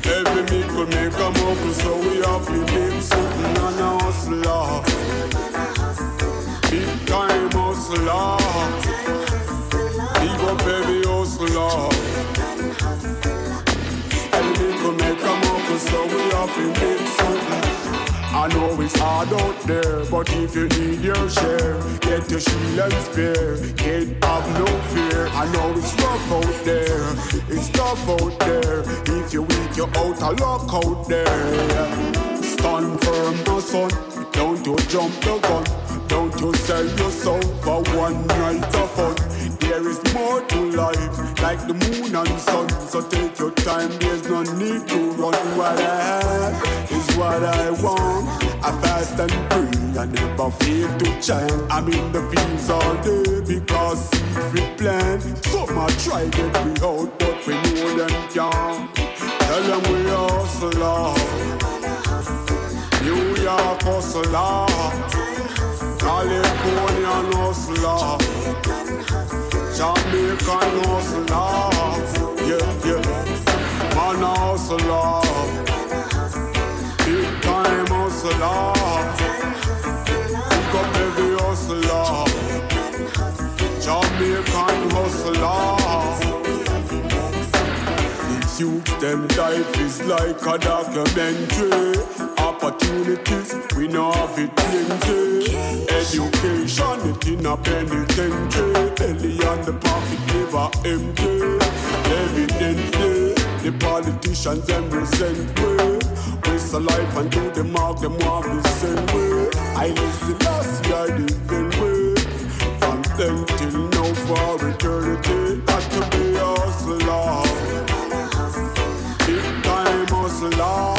Every nickel make a muckle, so we have to make something on a hustler. Big time hustler. Big up every something. I know it's hard out there, but if you need your share, get your shield and spear. Can't have no fear. I know it's rough out there, it's tough out there. If you weak, you're out of luck out there. Stand firm, no son. Don't you jump the gun. Don't you sell your soul for one night of fun. There is more to life, like the moon and sun. So take your time, there's no need to run. What I have is what I want. I fast and pray, I never fail to chant. I'm in the fields all day because we plant. Some I try get me out, but we know them can't. Tell them we hustle New York hustler, California hustler, Jamaican hustler, yeah, yeah, man hustler, big time hustler. Pick up every hustler. Jamaican hustler. The youth them life is like a documentary. Opportunities we know have it plenty. Education it in a penitentiary. Belly on the pocket never empty. Evidently the politicians them resent way. Waste a life and do the mark them want the same way. I listen last year different way. From then till now for eternity, got to be a hustler. Big time hustler.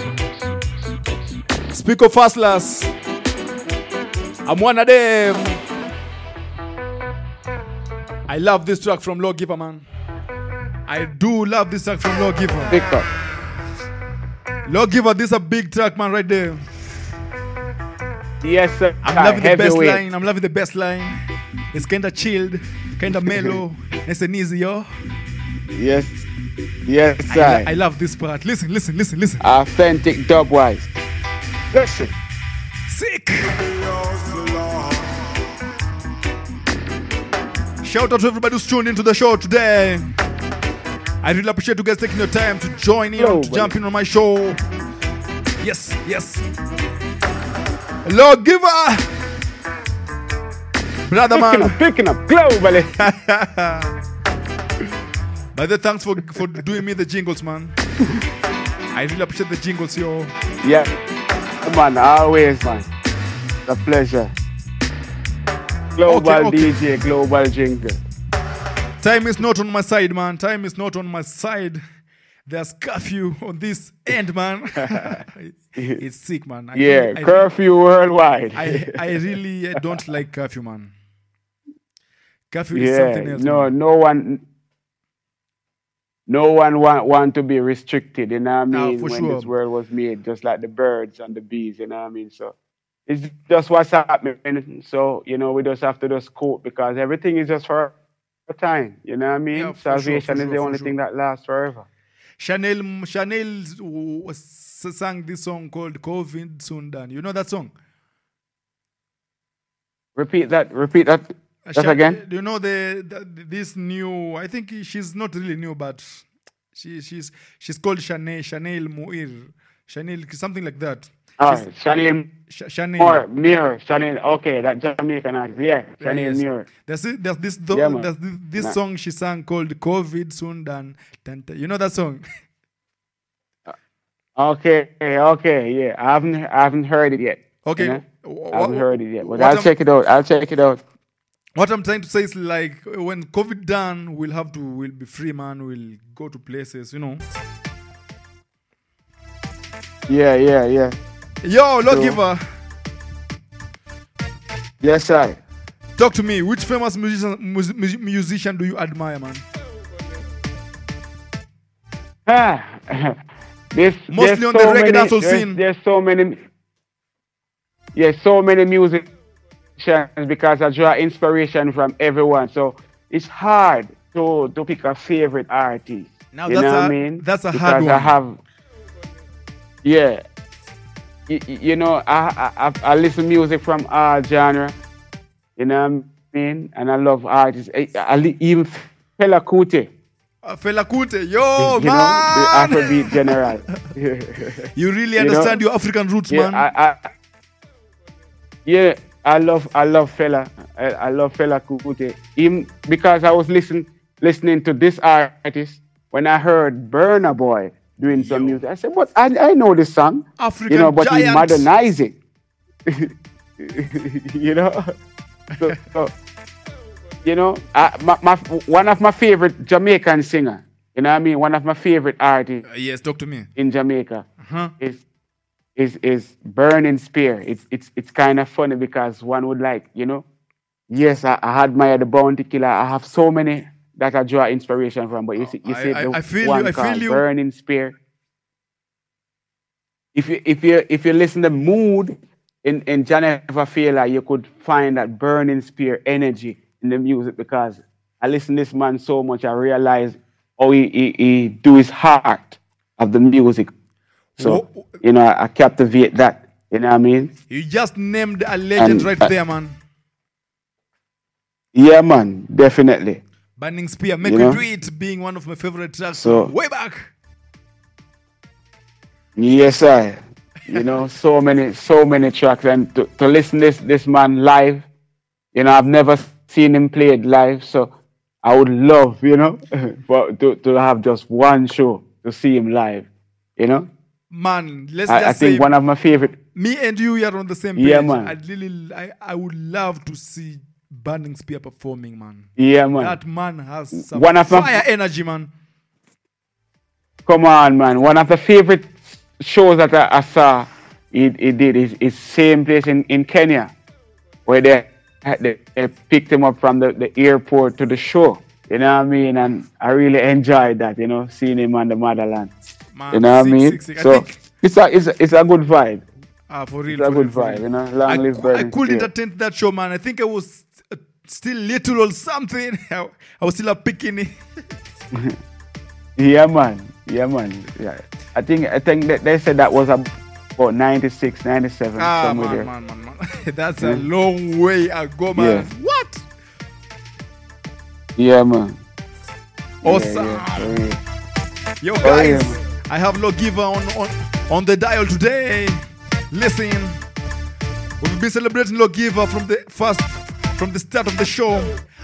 Speak of hustlers. I'm one of them. I love this track from Lawgiver, man. I do love this track from Lawgiver. Pick up. Lawgiver, this is a big track, man, right there. Yes, sir. I'm loving the best Heavyweight. line. I'm loving the best line. It's kinda chilled, kinda mellow, nice and easy, yo. Yes. Yes, sir. lo- I love this part. Listen, listen, listen, listen. Authentic dub wise. Listen. Sick. Shout out to everybody who's tuned into the show today. I really appreciate you guys taking your time to join in, Yo, to jump in on my show. Yes, yes. Lawgiver. Brother Picking man. up, picking up globally. By the thanks for for doing me the jingles, man. I really appreciate the jingles, yo. Yeah. Man, always, man. A pleasure. Global Okay, okay. DJ, global jingle. Time is not on my side, man. Time is not on my side. There's curfew on this end, man. it's sick, man. I yeah, really- curfew worldwide. I, I really don't like curfew, man. Curfew is something else. no, man. no one, no one want, want to be restricted. You know what I mean? for when sure. this world was made, just like the birds and the bees. You know what I mean? So it's just what's happening. So you know, we just have to just cope because everything is just for a time. You know what I mean? Yeah, for sure, Salvation is sure, the only thing that lasts forever. Chanel Chanel uh, sang this song called COVID Soon Done. You know that song? Repeat that. Repeat that. Uh, Cha- again. Do you know the, the this new? I think she's not really new, but she she's she's called Chanel Chanel Muir Chanel something like that. She's- Chanel Sh- Chanel. Moore, Mirror, Chanel. Okay, that Jamaican artist. Yeah, Chanel yes. Mirror. There's this, there's this, do- Yeah, there's this, this Nah. song she sang called COVID Soon Done. You know that song? Okay, okay, yeah. I haven't, I haven't heard it yet. Okay, you know? I haven't heard it yet, but I'll check it out. I'll check it out. What I'm trying to say is like when COVID done, we'll have to we'll be free, man. We'll go to places, you know. Yeah, yeah, yeah. Yo, Lord So- Giver, Yes, sir. talk to me. Which famous musician mus- musician do you admire, man? Ah, there's, Mostly there's on the so reggae many, dancehall there's, scene. There's so many. Yeah, so many musicians because I draw inspiration from everyone. So it's hard to to pick a favorite artist. Now you that's know a- what I mean? that's a because hard I one. have. Yeah. You, you know, I, I I I listen music from all genre. You know what I mean? And I love artists. I, I even Fela Kuti. Uh, Fela Kuti, yo, you man. know, the Afrobeat general. You really You know? understand your African roots, yeah, man. I, I, yeah, I love, I love Fela. I, I love Fela Kuti. Even because I was listening, listening to this artist when I heard Burna Boy doing some music. I said, "But I, I know this song." African you know, but he giant. modernize it. you know, so, so, you know, I, my, my, one of my favorite Jamaican singer. You know what I mean? One of my favorite artists Uh, yes, talk to me. in Jamaica Uh-huh. is is is Burning Spear. It's it's it's kind of funny because one would like, you know, yes, I, I admire the Bounty Killer. I have so many that I draw inspiration from, but you see, you see I- the I feel you, one I feel called you. Burning Spear. If you if you if you listen to mood in in Geneva Fela, you could find that Burning Spear energy in the music because I listen to this man so much. I realize how he he, he do his heart of the music. So you know, I, I captivate that. You know what I mean? You just named a legend And, right uh, there, man. Yeah, man, definitely. Burning Spear, Make You Me know? Do It being one of my favorite tracks So- way back. Yes, I. You know, so many, so many tracks, and to, to listen this this man live, you know, I've never seen him play it live, so I would love, you know, for to to have just one show to see him live, you know. Man, let's I, just I say think one of my favorite. me and you are on the same page. Yeah, man. I really, I, I would love to see Burning Spear performing, man. Yeah, man. That man has some One of my- fire energy, man. Come on, man. One of the favorite shows that I, I saw he, he did is, is same place in, in Kenya, where they, they they picked him up from the, the airport to the show. You know what I mean? And I really enjoyed that. You know, seeing him on the motherland. Man, you know what I mean? sick, sick. So think- it's a it's a, it's a good vibe. Ah, for real. It's a good real, vibe. You know, long I, live cou- I couldn't Spear. attend that show, man. I think I was uh, still little or something. I, I was still a picking. Yeah, man. Yeah, man. Yeah. I think I think that they said that was a about 96, 97, Ah, somewhere man, there. man, man, man. That's Yeah. a long way ago, man. Yeah. What? Yeah, man. Awesome. Yeah, yeah, for. Yo, Oh, guys, yeah. I have Lawgiver on, on, on the dial today. Listen, we've been celebrating Lawgiver from the first, from the start of the show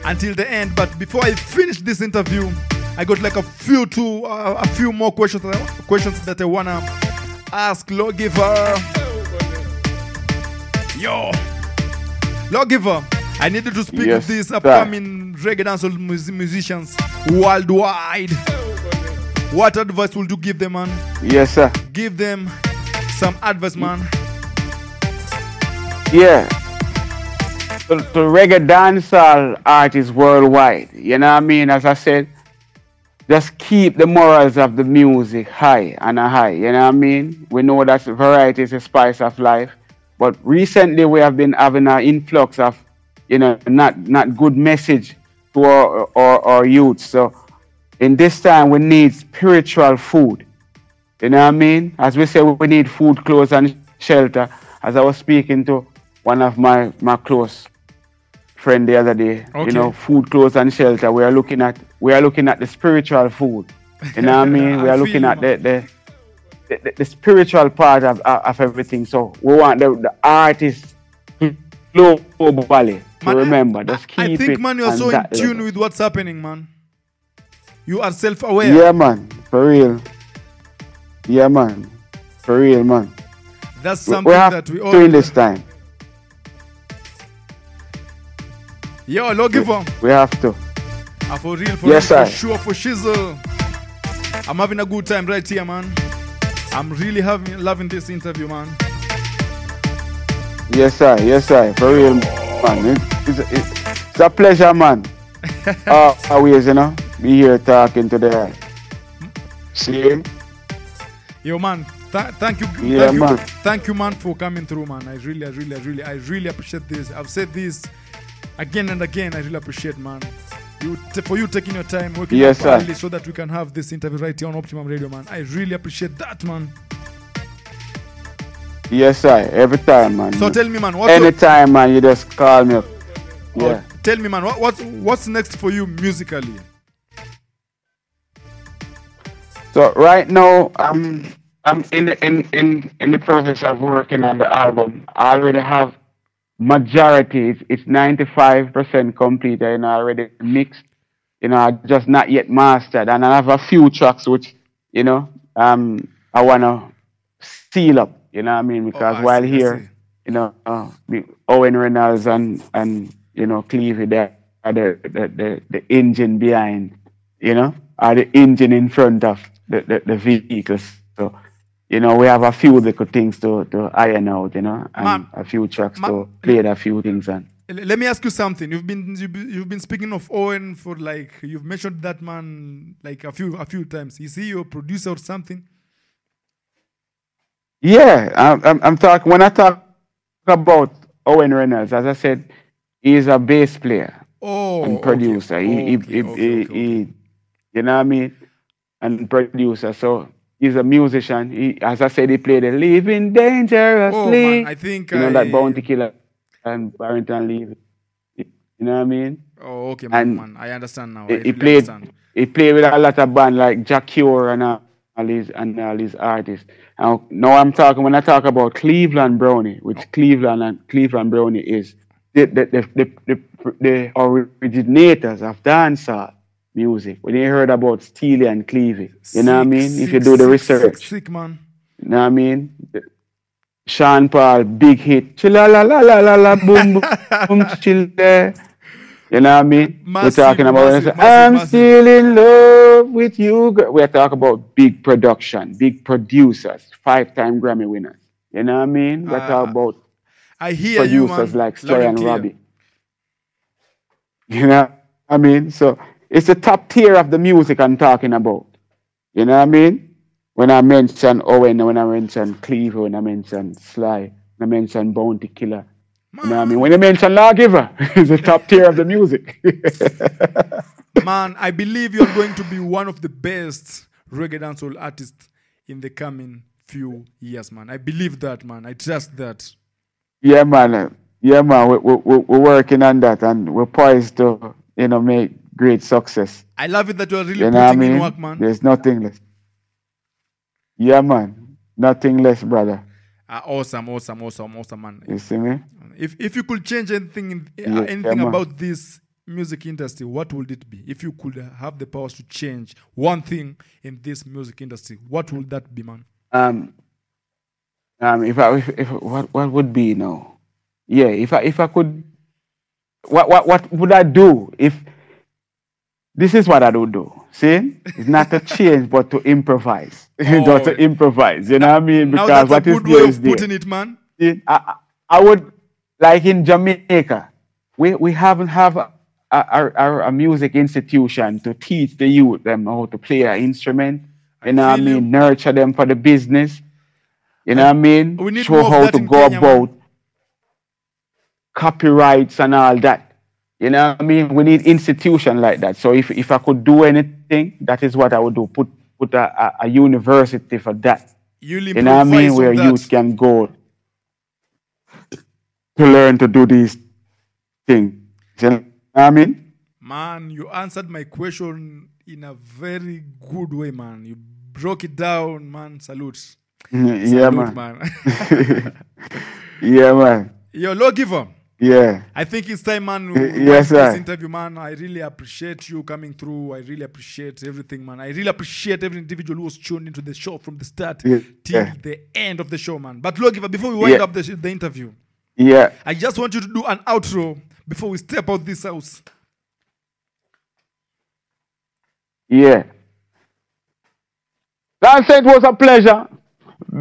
until the end. But before I finish this interview, I got like a few two, uh, a few more questions, that I- questions that I wanna ask Lawgiver. Yo, Lawgiver, I needed to speak Yes, with these sir. upcoming reggae dancehall mus- musicians worldwide. What advice would you give them, man? Yes, sir. Give them some advice, man. Yeah. To, to reggae dancehall artists worldwide, you know what I mean? As I said, just keep the morals of the music high and high, you know what I mean? We know that variety is a spice of life, but recently we have been having an influx of, you know, not not good message to our, our, our youth. So in this time we need spiritual food. You know what I mean? As we say, we need food, clothes, and shelter. As I was speaking to one of my, my close friend the other day, Okay. you know, food, clothes, and shelter. We are looking at we are looking at the spiritual food. You know what I mean? We are looking at the, the the, the spiritual part of, of, everything. So we want the, the artists to globally to remember. Just keep I think, man, you're so in tune level. with what's happening, man. You are self-aware. Yeah, man, for real. Yeah, man, for real, man. That's something we have that we all. in this time. Yo, Lawgiver. We have to. Ah, for real, for Yes, real, for sure, for shizzle. I'm having a good time right here, man. I'm really having loving this interview, man. Yes, sir. Yes, sir. For real, man. It, it's, a- it's a pleasure, man. uh, always, you know, be here talking to the. See? Yo, man, th- thank you, Yeah, thank you, man. thank you, man, for coming through, man. I really, I really, I really, I really appreciate this. I've said this again and again. I really appreciate, man. You t- for you taking your time, working Yes, up early so that we can have this interview right here on Optimum Radio, man. I really appreciate that, man. Yes, sir. Every time, man. So tell me, man, what's your- Anytime, man, you just call me up. Oh, Yeah. tell me, man, what, what's what's next for you musically? So right now, I'm I'm in the, in in in the process of working on the album. I already have majority. It's it's ninety five percent complete. and I already mixed. You know, I just not yet mastered, and I have a few tracks which you know um I wanna seal up. You know what I mean? Because I while see, here, you know, uh, Owen Reynolds and and you know Clevie, they are the the, the the engine behind. You know, are the engine in front of the, the, the vehicles. So you know, we have a few little things to, to iron out, you know, and a few tracks man, to play a few things on. Let me ask you something. You've been you've been- speaking of Owen for like you've mentioned that man like a few a few times. Is he your producer or something? Yeah, I'm, I'm, I'm talking, when I talk about Owen Reynolds, as I said, he's a bass player Oh, and producer. He, he, he, he, he- you know what I mean? And producer. So he's a musician. He, as I said, he played the Living Dangerously. Oh, man, I think you know I- that Bounty Killer and Barrington Levy. You know what I mean? Oh, okay, man. Man. I understand now. I He, he played. understand. He played with a lot of band like Jah Cure and all, these and all these artists. Now, now I'm talking when I talk about Cleveland Browne, which oh. Cleveland and Cleveland Browne is the the the, the, the, the originators of dancehall music. When you heard about Steely and Clevie, you know what I Sick, mean? if you do the research, Sick, sick, man. you know what I mean? Sean Paul, big hit. Chilla la la la la la boom boom chill there. You know what I mean? Massive, We're talking about massive, massive, I'm still in love with you. We're talking about big production, big producers, five time Grammy winners. You know what I mean? We're Ah, talking about I hear you, producers man. like Story and and. Robbie. You know what I mean? So it's the top tier of the music I'm talking about. You know what I mean? When I mention Owen, when I mention Clevie, when I mention Sly, when I mention Bounty Killer. You know what I mean? When I mention Lawgiver, it's the top tier of the music. Man, I believe you're going to be one of the best reggae dancehall artists in the coming few years, man. I believe that, man. I trust that. yeah, man. Yeah, man. We, we- we're working on that and we're poised to, you know, make great success. I love it that you're really You know what I putting in mean? work, man. There's nothing less. Yeah, man. Nothing less, brother. Ah, awesome, awesome, awesome, awesome, man. You see me? If if you could change anything uh, Yeah, anything man. about this music industry, what would it be? If you could have the powers to change one thing in this music industry, what would that be, man? Um, um, if I, if, if what, what would be now? Yeah, if I, if I could, what, what, what would I do if? This is what I would do. See, it's not to change, but to improvise. Just to oh. improvise. You know what I mean? Now Because that's a what is good there way is of there. putting it, man. See, I, I I would like in Jamaica, we, we haven't have a, a, a, a music institution to teach the youth them how to play an instrument. You know what I mean? Nurture them for the business. You know what I mean? We need Show how to go Kenya, man. about copyrights and all that. You know what I mean? We need institution like that. So if, if I could do anything, that is what I would do. Put put a, a, a university for that. You'll You know what I mean? Where youth can go to learn to do these things. You know what I mean? Man, you answered my question in a very good way, man. You broke it down, man. Salute. Mhm, yeah, Salute, man. yeah, man. Yo, lawgiver. Yeah. I think it's time, man. Y- we yes, wind this sir. interview, man. I really appreciate you coming through. I really appreciate everything, man. I really appreciate every individual who was tuned into the show from the start Yeah, till yeah. the end of the show, man. But lawgiver, before we wind Yeah. up the, the interview, Yeah. I just want you to do an outro before we step out this house. Yeah. That's it was a pleasure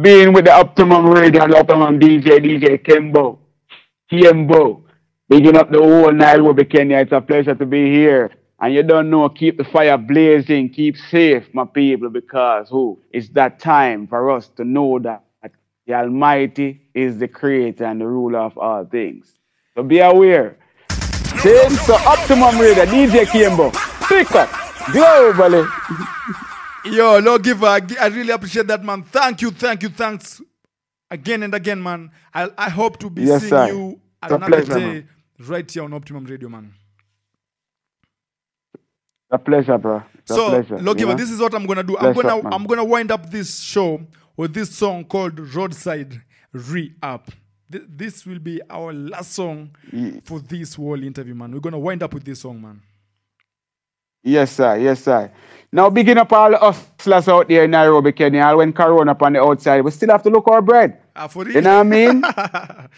being with the Optimum Radio and Optimum DJ, DJ Kimbo. Kimbo. Bigging up the whole Nairobi, Kenya. It's a pleasure to be here. And you don't know, keep the fire blazing, keep safe, my people, because who? It's that time for us to know that the Almighty is the creator and the ruler of all things. So be aware. Same so Optimum Radio, DJ Kimbo. Pick up globally. Yo, lawgiver, I, I really appreciate that, man. Thank you, thank you, thanks again and again, man. I, I hope to be Yes, seeing sir. you It's another pleasure, day man. right here on Optimum Radio, man. A pleasure, bro. It's so, pleasure. you know? this is what I'm gonna do. I'm gonna man. I'm gonna wind up this show with this song called Roadside Re-Up. Th- This will be our last song for this whole interview, man. We're gonna wind up with this song, man. Yes, sir. Yes, sir. Now, big up all hustlers out there in Nairobi, Kenya, when Corona up on the outside, we still have to look our bread. Ah, you know what I mean?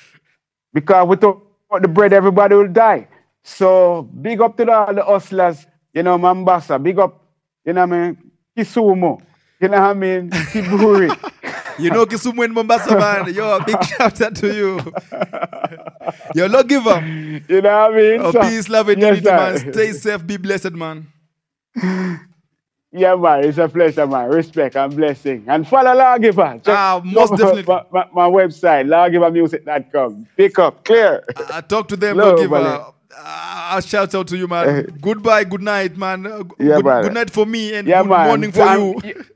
because without the bread, everybody will die. So, big up to all the hustlers, you know, Mombasa, big up, you know what I mean? Kisumu, you know what I mean? Kiburi. you know Kisumu and Mombasa, man. Yo, big shout out to you. Yo, Lawgiver. You know what I mean? Oh, so, peace, love, and yes, unity, man. Stay safe, be blessed, man. Yeah, man, it's a pleasure, man. Respect and blessing. And follow Lawgiver. Check ah, most my, definitely. My, my, my website, lawgivermusic.com. Pick up, clear. I, talk to them, Hello, Lawgiver. Uh, a shout out to you, man. Eh. Goodbye, good night, man. Uh, yeah, good, man. good night for me and yeah, good man. morning for you.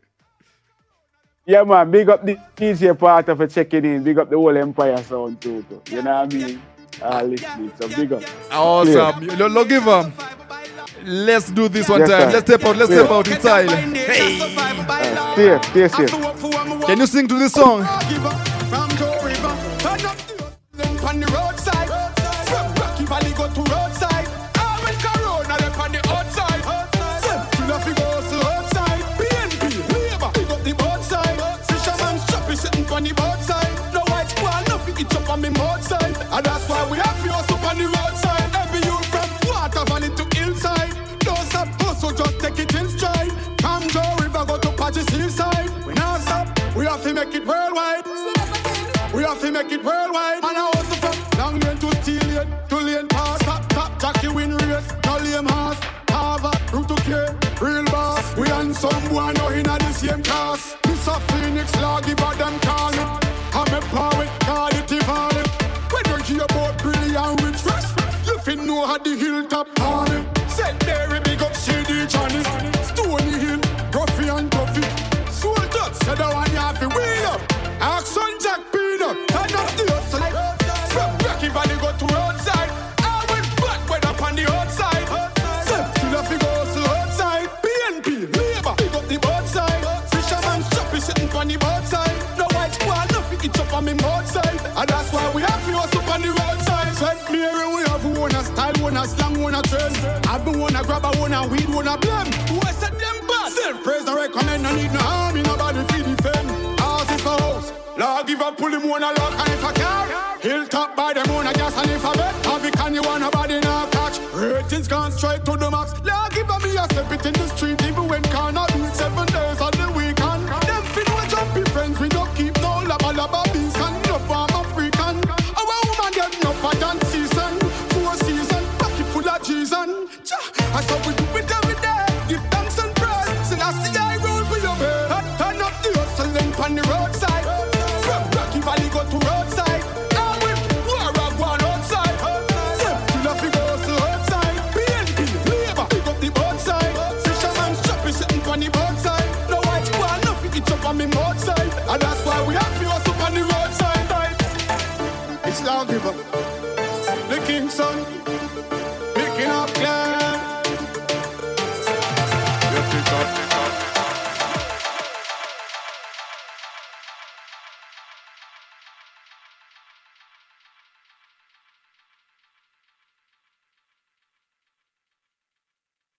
Yeah. Man, big up the easier part of a checking in. Big up the whole Empire sound too. too. You know what I mean? Uh, so big up. Awesome. Lawgiver. Let's do this one yes, time. Sir. Let's step out. Let's tap step out in style. Hey. Uh, here. Can you sing to this song? make it worldwide. And I own a blame. Who I said them bad? Self praise I recommend. I need no harm in nobody feel defend. House is a house. Law give up, pull him one a lock and if I car. Hilltop by them moon, a gas and if I bet. Have it can you want nobody now catch. Ratings gone straight to the max. Law give up me a step it in the street.